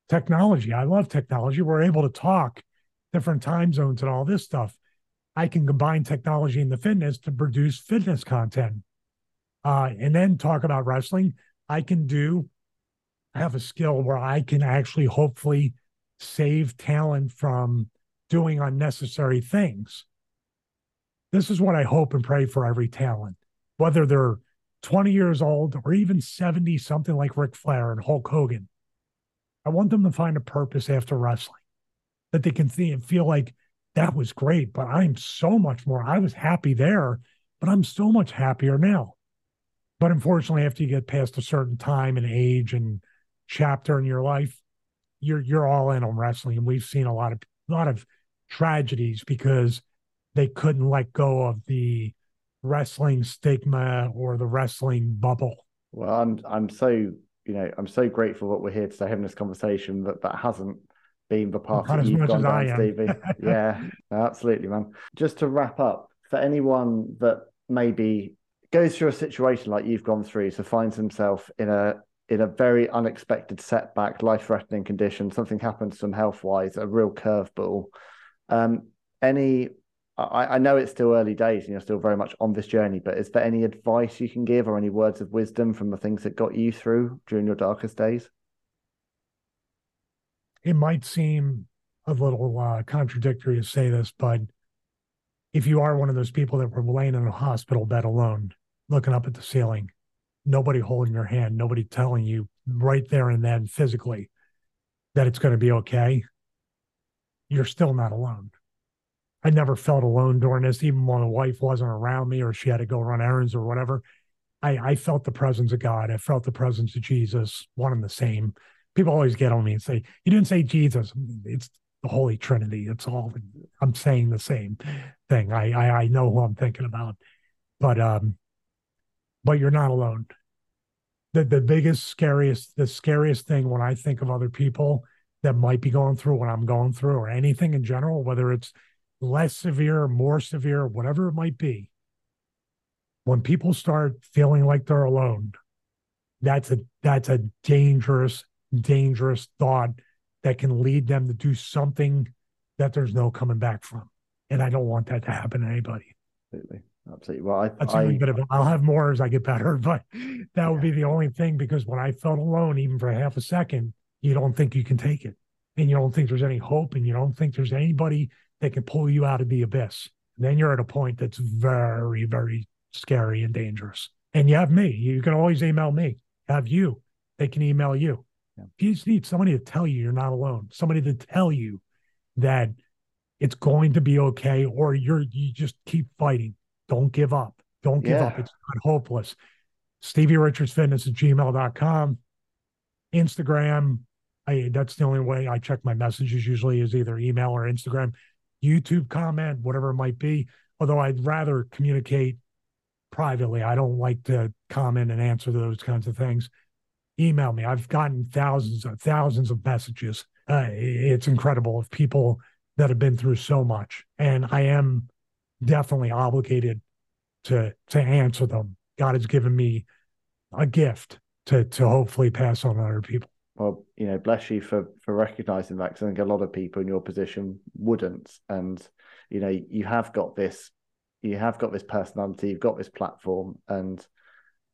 Technology. I love technology. We're able to talk different time zones and all this stuff. I can combine technology and the fitness to produce fitness content. Uh, and then talk about wrestling. I can do, I have a skill where I can actually hopefully save talent from doing unnecessary things. This is what I hope and pray for every talent, whether they're 20 years old or even 70, something like Ric Flair and Hulk Hogan. I want them to find a purpose after wrestling that they can and feel like that was great, but I'm so much more. I was happy there, but I'm so much happier now. But unfortunately, after you get past a certain time and age and chapter in your life, you're you're all in on wrestling. And we've seen a lot of a lot of tragedies because they couldn't let go of the wrestling stigma or the wrestling bubble. Well, I'm I'm so you know I'm so grateful that we're here today having this conversation that that hasn't being the path that you've gone down, Stevie. *laughs* yeah, absolutely, man. Just to wrap up, for anyone that maybe goes through a situation like you've gone through, so finds himself in a in a very unexpected setback, life threatening condition, something happens to them health wise, a real curveball. Um, any, I, I know it's still early days and you're still very much on this journey, but is there any advice you can give or any words of wisdom from the things that got you through during your darkest days? It might seem a little uh, contradictory to say this, but if you are one of those people that were laying in a hospital bed alone, looking up at the ceiling, nobody holding your hand, nobody telling you right there and then physically that it's going to be okay, you're still not alone. I never felt alone during this, even when my wife wasn't around me or she had to go run errands or whatever. I, I felt the presence of God. I felt the presence of Jesus, one and the same. People always get on me and say, You didn't say Jesus. It's the Holy Trinity. It's all I'm saying the same thing. I I, I know who I'm thinking about. But um, but you're not alone. The the biggest, scariest, the scariest thing when I think of other people that might be going through what I'm going through or anything in general, whether it's less severe, more severe, whatever it might be, when people start feeling like they're alone, that's a that's a dangerous, dangerous thought that can lead them to do something that there's no coming back from. And I don't want that to happen to anybody. Absolutely. Absolutely. Well, I, that's I, a bit of. I'll have more as I get better, *laughs* but that would be the only thing because when I felt alone, even for half a second, you don't think you can take it. And you don't think there's any hope and you don't think there's anybody that can pull you out of the abyss. And then you're at a point that's very, very scary and dangerous. And you have me. You can always email me. Have you. They can email you. Yeah. You just need somebody to tell you you're not alone. Somebody to tell you that it's going to be okay, or you're you just keep fighting. Don't give up. Don't give yeah. up. It's not hopeless. Stevie Richards Fitness at gmail.com. Instagram. I that's the only way I check my messages usually is either email or Instagram. YouTube comment, whatever it might be. Although I'd rather communicate privately. I don't like to comment and answer those kinds of things. Email me. I've gotten thousands of thousands of messages. Uh, it's incredible of people that have been through so much, and I am definitely obligated to to answer them. God has given me a gift to to hopefully pass on to other people. Well, you know, bless you for for recognizing that because I think a lot of people in your position wouldn't, and you know, you have got this you have got this personality, you've got this platform, and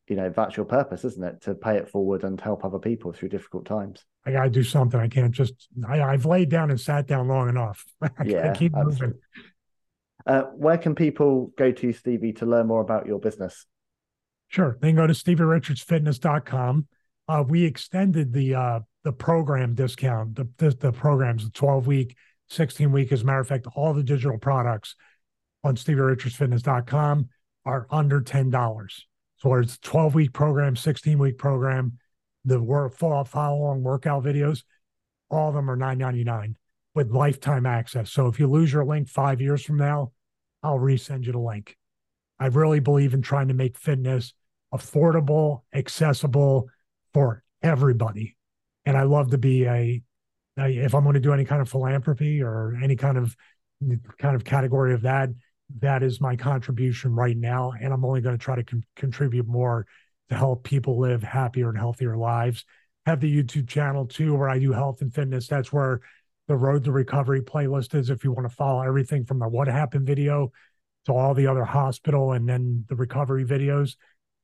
you know that's your purpose, isn't it? To pay it forward and help other people through difficult times. I got to do something. I can't just. I, have laid down and sat down long enough. *laughs* I yeah, keep moving. Uh, where can people go to, Stevie, to learn more about your business? Sure, they can go to stevierichardsfitness.com. Uh, we extended the uh, the program discount. The the, the programs, the twelve week, sixteen week. As a matter of fact, all the digital products on StevieRichardsFitness.com are under $10. So it's 12 week program, 16 week program, the work along workout videos, all of them are $9.99 with lifetime access. So if you lose your link five years from now, I'll resend you the link. I really believe in trying to make fitness affordable, accessible for everybody. And I love to be a if I'm going to do any kind of philanthropy or any kind of kind of category of that, that is my contribution right now. And I'm only going to try to con- contribute more to help people live happier and healthier lives. Have the YouTube channel too, where I do health and fitness. That's where the Road to Recovery playlist is. If you want to follow everything from the What Happened video to all the other hospital and then the recovery videos.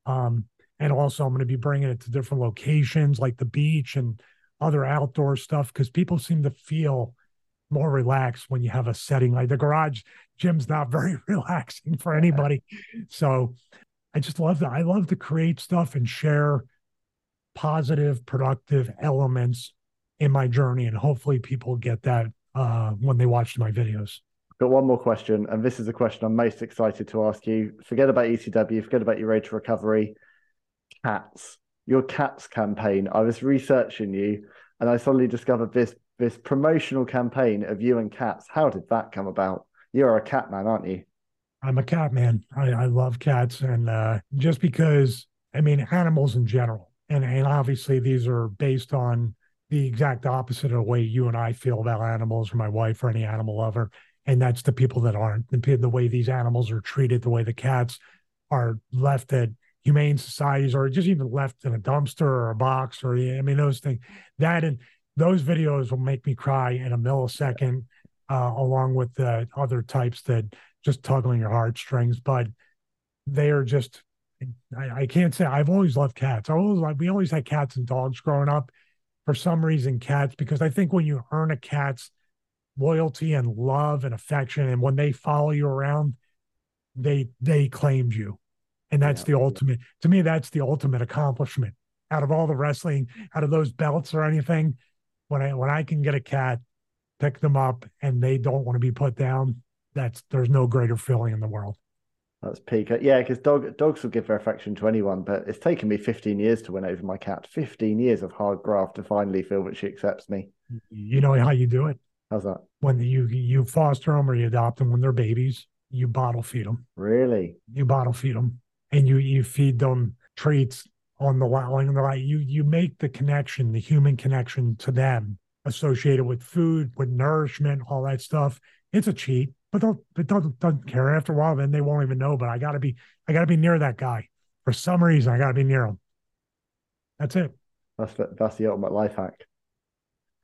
Um, and also, I'm going to be bringing it to different locations like the beach and other outdoor stuff because people seem to feel more relaxed when you have a setting like the garage gym's not very *laughs* relaxing for anybody. So I just love that. I love to create stuff and share positive, productive elements in my journey. And hopefully people get that uh, when they watch my videos. Got one more question, and this is the question I'm most excited to ask you. Forget about ECW, forget about your road to recovery. Cats, your cats campaign. I was researching you, and I suddenly discovered this this promotional campaign of you and cats. How did that come about? You're a cat man, aren't you? I'm a cat man. I, I love cats, and uh, just because I mean animals in general, and and obviously these are based on the exact opposite of the way you and I feel about animals, or my wife, or any animal lover, and that's the people that aren't the, the way these animals are treated, the way the cats are left at humane societies, or just even left in a dumpster or a box, or I mean those things. That and those videos will make me cry in a millisecond, uh, along with the other types that just tug on your heartstrings. But they are just, I, I, can't say I've always loved cats. I always like we always had cats and dogs growing up, for some reason cats because I think when you earn a cat's loyalty and love and affection, and when they follow you around, they they claimed you, and that's yeah. the ultimate. To me, that's the ultimate accomplishment. Out of all the wrestling, out of those belts or anything, when I when I can get a cat, pick them up, and they don't want to be put down, that's there's no greater feeling in the world. That's peak. Uh, yeah, because dog dogs will give their affection to anyone, but it's taken me 15 years to win over my cat. 15 years of hard graft to finally feel that she accepts me. You know how you do it? How's that? When you you foster them or you adopt them when they're babies, you bottle feed them. Really? You bottle feed them, and you you feed them treats on the line. Line, you you make the connection, the human connection to them, associated with food, with nourishment, all that stuff. It's a cheat but they'll it doesn't, doesn't care after a while. Then they won't even know. But I gotta be I gotta be near that guy for some reason. I gotta be near him. That's it. That's the, that's the ultimate life hack.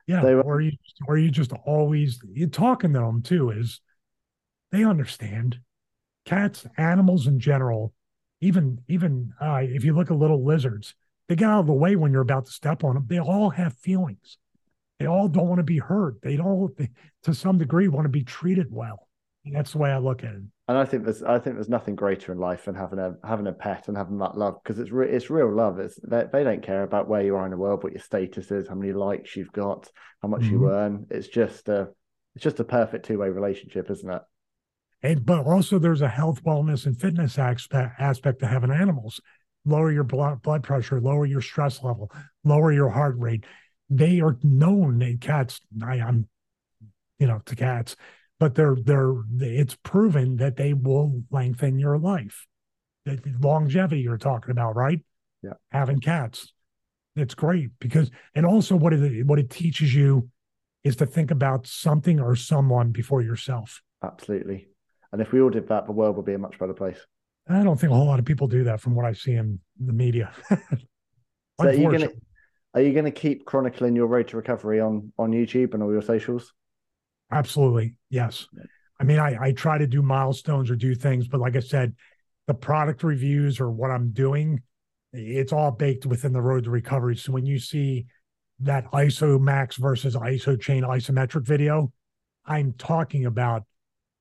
Yeah, they, or you or you just always you talking to them too is they understand cats, animals in general. Even even uh, if you look at little lizards, they get out of the way when you're about to step on them. They all have feelings. They all don't want to be hurt. They don't, they, to some degree, want to be treated well. And that's the way I look at it. And I think there's, I think there's nothing greater in life than having a having a pet and having that love because it's re- it's real love. It's they, they don't care about where you are in the world, what your status is, how many likes you've got, how much mm-hmm. you earn. It's just a it's just a perfect two way relationship, isn't it? And but also there's a health, wellness, and fitness aspect aspect to having animals. Lower your blood blood pressure, lower your stress level, lower your heart rate. They are known. In cats, I, I'm, you know, to cats but they're they're it's proven that they will lengthen your life. Longevity you're talking about, right? Yeah. Having cats. It's great because and also what it what it teaches you is to think about something or someone before yourself. Absolutely. And if we all did that, the world would be a much better place. I don't think a whole lot of people do that from what I see in the media. *laughs* so are you gonna are you gonna keep chronicling your road to recovery on on YouTube and all your socials? Absolutely. Yes. I mean, I, I try to do milestones or do things, but like I said, the product reviews or what I'm doing, it's all baked within the road to recovery. So when you see that IsoMax versus Isochain isometric video, I'm talking about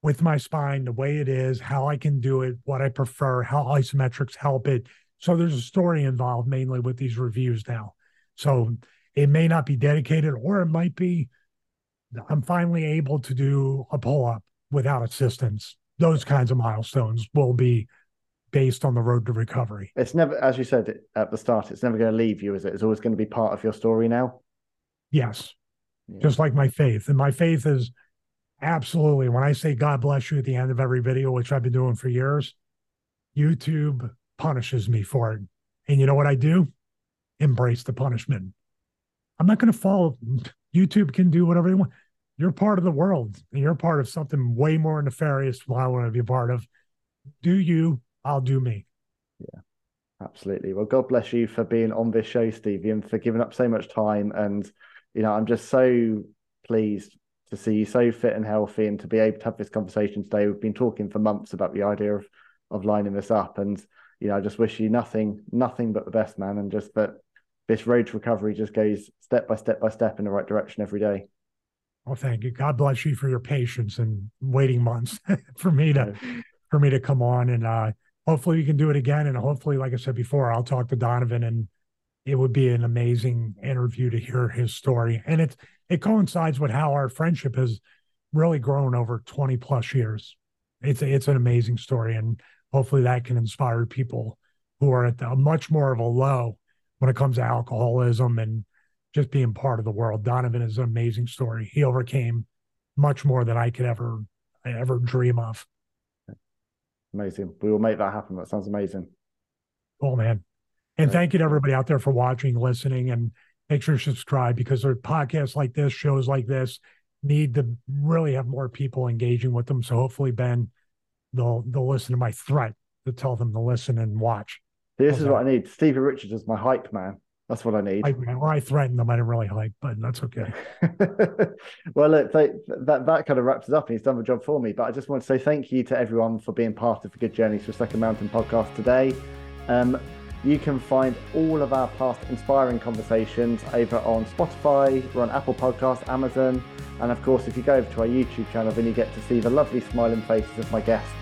with my spine, the way it is, how I can do it, what I prefer, how isometrics help it. So there's a story involved mainly with these reviews now. So it may not be dedicated or it might be I'm finally able to do a pull up without assistance. Those kinds of milestones will be based on the road to recovery. It's never, as you said at the start, it's never going to leave you, is it? It's always going to be part of your story now. Yes. Yeah. Just like my faith. And my faith is absolutely, when I say God bless you at the end of every video, which I've been doing for years, YouTube punishes me for it. And you know what I do? Embrace the punishment. I'm not going to follow YouTube can do whatever they want. You're part of the world and you're part of something way more nefarious than I want to be part of. Do you, I'll do me. Yeah, absolutely. Well, God bless you for being on this show, Stevie, and for giving up so much time. And, you know, I'm just so pleased to see you so fit and healthy and to be able to have this conversation today. We've been talking for months about the idea of of lining this up. And, you know, I just wish you nothing, nothing but the best, man. And just that this road to recovery just goes step by step by step in the right direction every day. Well, thank you. God bless you for your patience and waiting months *laughs* for me to for me to come on and uh hopefully we can do it again. And hopefully, like I said before, I'll talk to Donovan and it would be an amazing interview to hear his story. And it it coincides with how our friendship has really grown over 20 plus years. It's it's an amazing story. And hopefully that can inspire people who are at a much more of a low when it comes to alcoholism and just being part of the world. Donovan is an amazing story. He overcame much more than I could ever ever dream of. Amazing. We will make that happen. That sounds amazing. Cool, man. And thank you to everybody out there for watching, listening, and make sure you subscribe because there are podcasts like this, shows like this, need to really have more people engaging with them. So hopefully, Ben, they'll they'll listen to my threat to tell them to listen and watch. This is what I need. Stevie Richards is my hype man. That's what I need. I, well, I threatened them. I didn't really hype, but that's okay. *laughs* well, look, they, that that kind of wraps it up, and he's done the job for me. But I just want to say thank you to everyone for being part of the Good Journeys for Second Mountain podcast today. Um, You can find all of our past inspiring conversations over on Spotify, we're on Apple Podcasts, Amazon, and of course, if you go over to our YouTube channel, then you get to see the lovely smiling faces of my guests,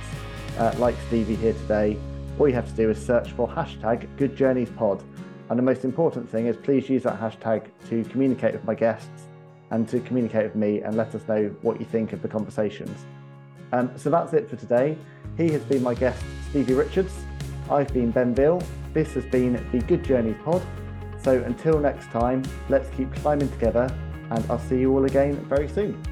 uh, like Stevie here today. All you have to do is search for hashtag Good Journeys Pod. And the most important thing is please use that hashtag to communicate with my guests and to communicate with me and let us know what you think of the conversations. Um, so that's it for today. He has been my guest, Stevie Richards. I've been Ben Veal. This has been the Good Journeys Pod. So until next time, let's keep climbing together, and I'll see you all again very soon.